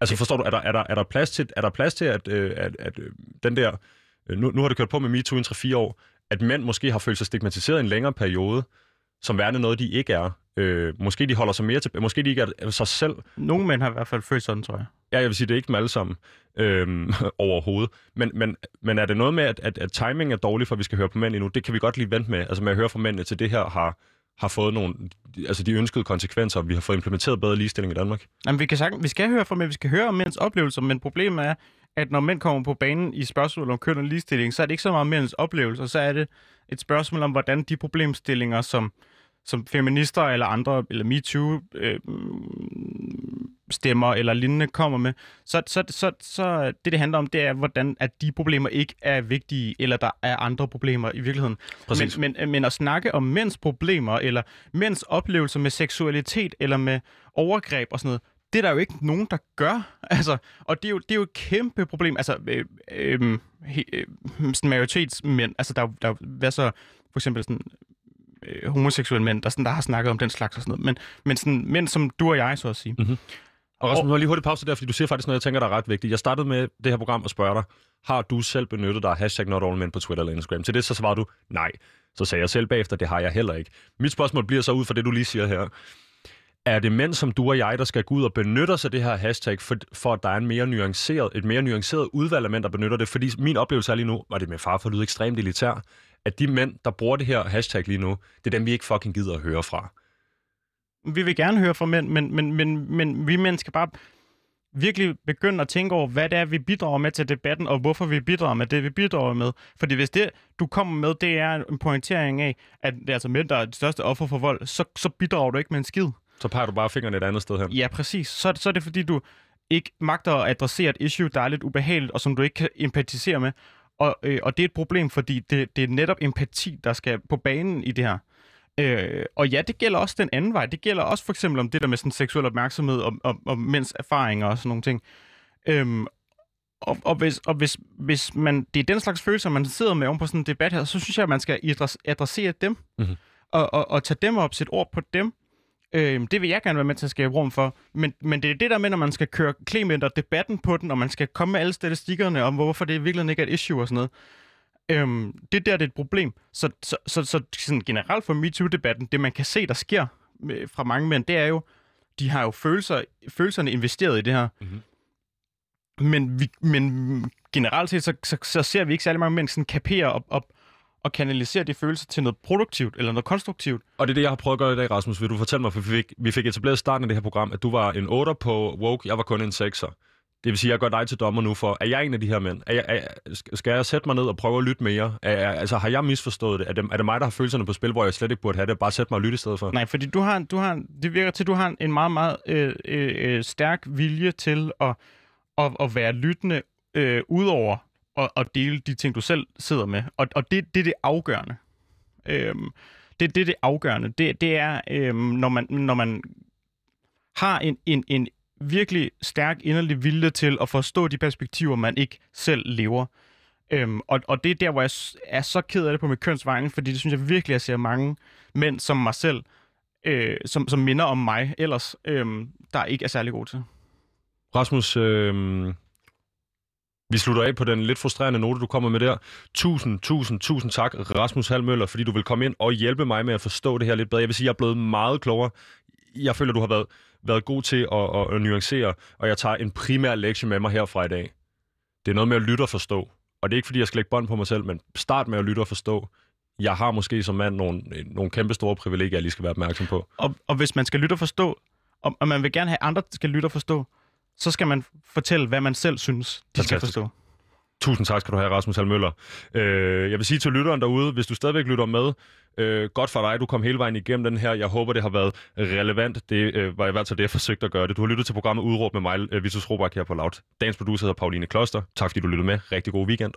Altså forstår du, er der, er der, er der plads til, er der plads til at, øh, at, at øh, den der, øh, nu, nu har det kørt på med MeToo i 3-4 år, at mænd måske har følt sig stigmatiseret i en længere periode, som værende noget, de ikke er. Øh, måske de holder sig mere til, måske de ikke er sig selv. Nogle mænd har i hvert fald følt sådan, tror jeg. Ja, jeg vil sige, det er ikke dem alle sammen øh, [LAUGHS] overhovedet. Men, men, men er det noget med, at, at, at timing er dårlig, for at vi skal høre på mænd endnu? Det kan vi godt lige vente med. Altså med at høre fra mændene til det her har, har fået nogle, altså de ønskede konsekvenser, og vi har fået implementeret bedre ligestilling i Danmark. Jamen, vi, kan sagtens, vi skal høre fra mænd, vi skal høre om mænds oplevelser, men problemet er, at når mænd kommer på banen i spørgsmål om køn og ligestilling, så er det ikke så meget mænds oplevelser, så er det et spørgsmål om, hvordan de problemstillinger, som, som feminister eller andre, eller MeToo øh, stemmer eller lignende kommer med, så, så, så, så det, det handler om, det er, hvordan at de problemer ikke er vigtige, eller der er andre problemer i virkeligheden. Præcis. Men, men, men at snakke om mænds problemer, eller mænds oplevelser med seksualitet, eller med overgreb og sådan noget, det er der jo ikke nogen, der gør. [LAUGHS] Altså, og det er, jo, det er jo et kæmpe problem. Altså, øh, øh, he, øh, sådan majoritetsmænd, altså der, er der er hvad så, for eksempel sådan øh, homoseksuelle mænd, der, sådan, der har snakket om den slags og sådan noget. Men, men sådan mænd som du og jeg, så at sige. Mm. Og Rasmus, nu lige hurtigt pause der, fordi du siger faktisk noget, jeg tænker, der er ret vigtigt. Jeg startede med det her program og spørger dig, har du selv benyttet dig af hashtag not all men på Twitter eller Instagram? Til det så svarede du, nej. Så sagde jeg selv bagefter, det har jeg heller ikke. Mit spørgsmål bliver så ud fra det, du lige siger her. Er det mænd som du og jeg, der skal gå ud og benytte sig af det her hashtag, for, for at der er en mere nuanceret, et mere nuanceret udvalg af mænd, der benytter det? Fordi min oplevelse er lige nu, var det med far for at lyde ekstremt elitær, at de mænd, der bruger det her hashtag lige nu, det er dem, vi ikke fucking gider at høre fra. Vi vil gerne høre fra mænd, men, men, men, men vi mænd skal bare virkelig begynde at tænke over, hvad det er, vi bidrager med til debatten, og hvorfor vi bidrager med det, vi bidrager med. Fordi hvis det, du kommer med, det er en pointering af, at det er altså mænd, der er det største offer for vold, så, så bidrager du ikke med en skid. Så peger du bare fingeren et andet sted hen. Ja, præcis. Så, så er det fordi, du ikke magter at adressere et issue, der er lidt ubehageligt, og som du ikke kan empatisere med. Og, øh, og det er et problem, fordi det, det er netop empati, der skal på banen i det her. Øh, og ja, det gælder også den anden vej. Det gælder også for eksempel om det der med sådan seksuel opmærksomhed og, og, og mænds erfaringer og sådan nogle ting. Øhm, og, og, hvis, og hvis, hvis man, det er den slags følelser, man sidder med oven på sådan en debat her, så synes jeg, at man skal adress- adressere dem. Mhm. Og, og, og tage dem op, sætte ord på dem. Øhm, det vil jeg gerne være med til at skabe rum for. Men, men det er det der med, når man skal køre Clement og debatten på den, og man skal komme med alle statistikkerne om, hvorfor det i virkeligheden ikke er et issue og sådan noget. Øhm, det er der, det er et problem. Så, så, så, så sådan generelt for MeToo-debatten, det man kan se, der sker med, fra mange mænd, det er jo, de har jo følelser, følelserne investeret i det her. Mhm. Men, vi, men generelt set, så, så, så ser vi ikke særlig mange mænd sådan kapere og, og, og kanalisere de følelser til noget produktivt eller noget konstruktivt. Og det er det, jeg har prøvet at gøre i dag, Rasmus. Vil du fortælle mig, for vi fik, vi fik etableret starten af det her program, at du var en 8'er på Woke, jeg var kun en 6'er. Det vil sige, at jeg gør dig til dommer nu for, er jeg en af de her mænd? Er jeg, er, skal jeg sætte mig ned og prøve at lytte mere? Er, er, altså, har jeg misforstået det? Er, det? er det mig, der har følelserne på spil, hvor jeg slet ikke burde have det? Bare sætte mig og lytte i stedet for? Nej, fordi du har, du har, det virker til, at du har en meget, meget øh, øh, øh, stærk vilje til at, at, at være lyttende øh, udover at, at dele de ting, du selv sidder med. Og, og det, det er det afgørende. Øhm, Det, det er det afgørende. Det, det er, øhm, når, man, når man har en, en, en virkelig stærk inderlig vilje til at forstå de perspektiver, man ikke selv lever. Øhm, og, og det er der, hvor jeg er så ked af det på mit kønsvejen, fordi det synes jeg virkelig, jeg ser mange mænd som mig selv, øh, som, som minder om mig ellers, øh, der ikke er særlig gode til. Rasmus, øh, vi slutter af på den lidt frustrerende note, du kommer med der. Tusind, tusind, tusind tak, Rasmus Halmøller, fordi du vil komme ind og hjælpe mig med at forstå det her lidt bedre. Jeg vil sige, at jeg er blevet meget klogere. Jeg føler, du har været, været god til at, at, at nuancere, og jeg tager en primær lektie med mig herfra i dag. Det er noget med at lytte og forstå. Og det er ikke, fordi jeg skal lægge bånd på mig selv, men start med at lytte og forstå. Jeg har måske som mand nogle, nogle kæmpe store privilegier, jeg lige skal være opmærksom på. Og, og hvis man skal lytte og forstå, og, og man vil gerne have andre skal lytte og forstå, så skal man fortælle, hvad man selv synes, de skal forstå. Tusind tak skal du have, Rasmus Halmøller. Øh, jeg vil sige til lytteren derude, hvis du stadigvæk lytter med, øh, godt for dig, du kom hele vejen igennem den her. Jeg håber, det har været relevant. Det øh, var i hvert fald det, jeg forsøgte at gøre det. Du har lyttet til programmet Udråb med mig, øh, Vitus Robak her på Loud. Dagens producer hedder Pauline Kloster. Tak fordi du lyttede med. Rigtig god weekend.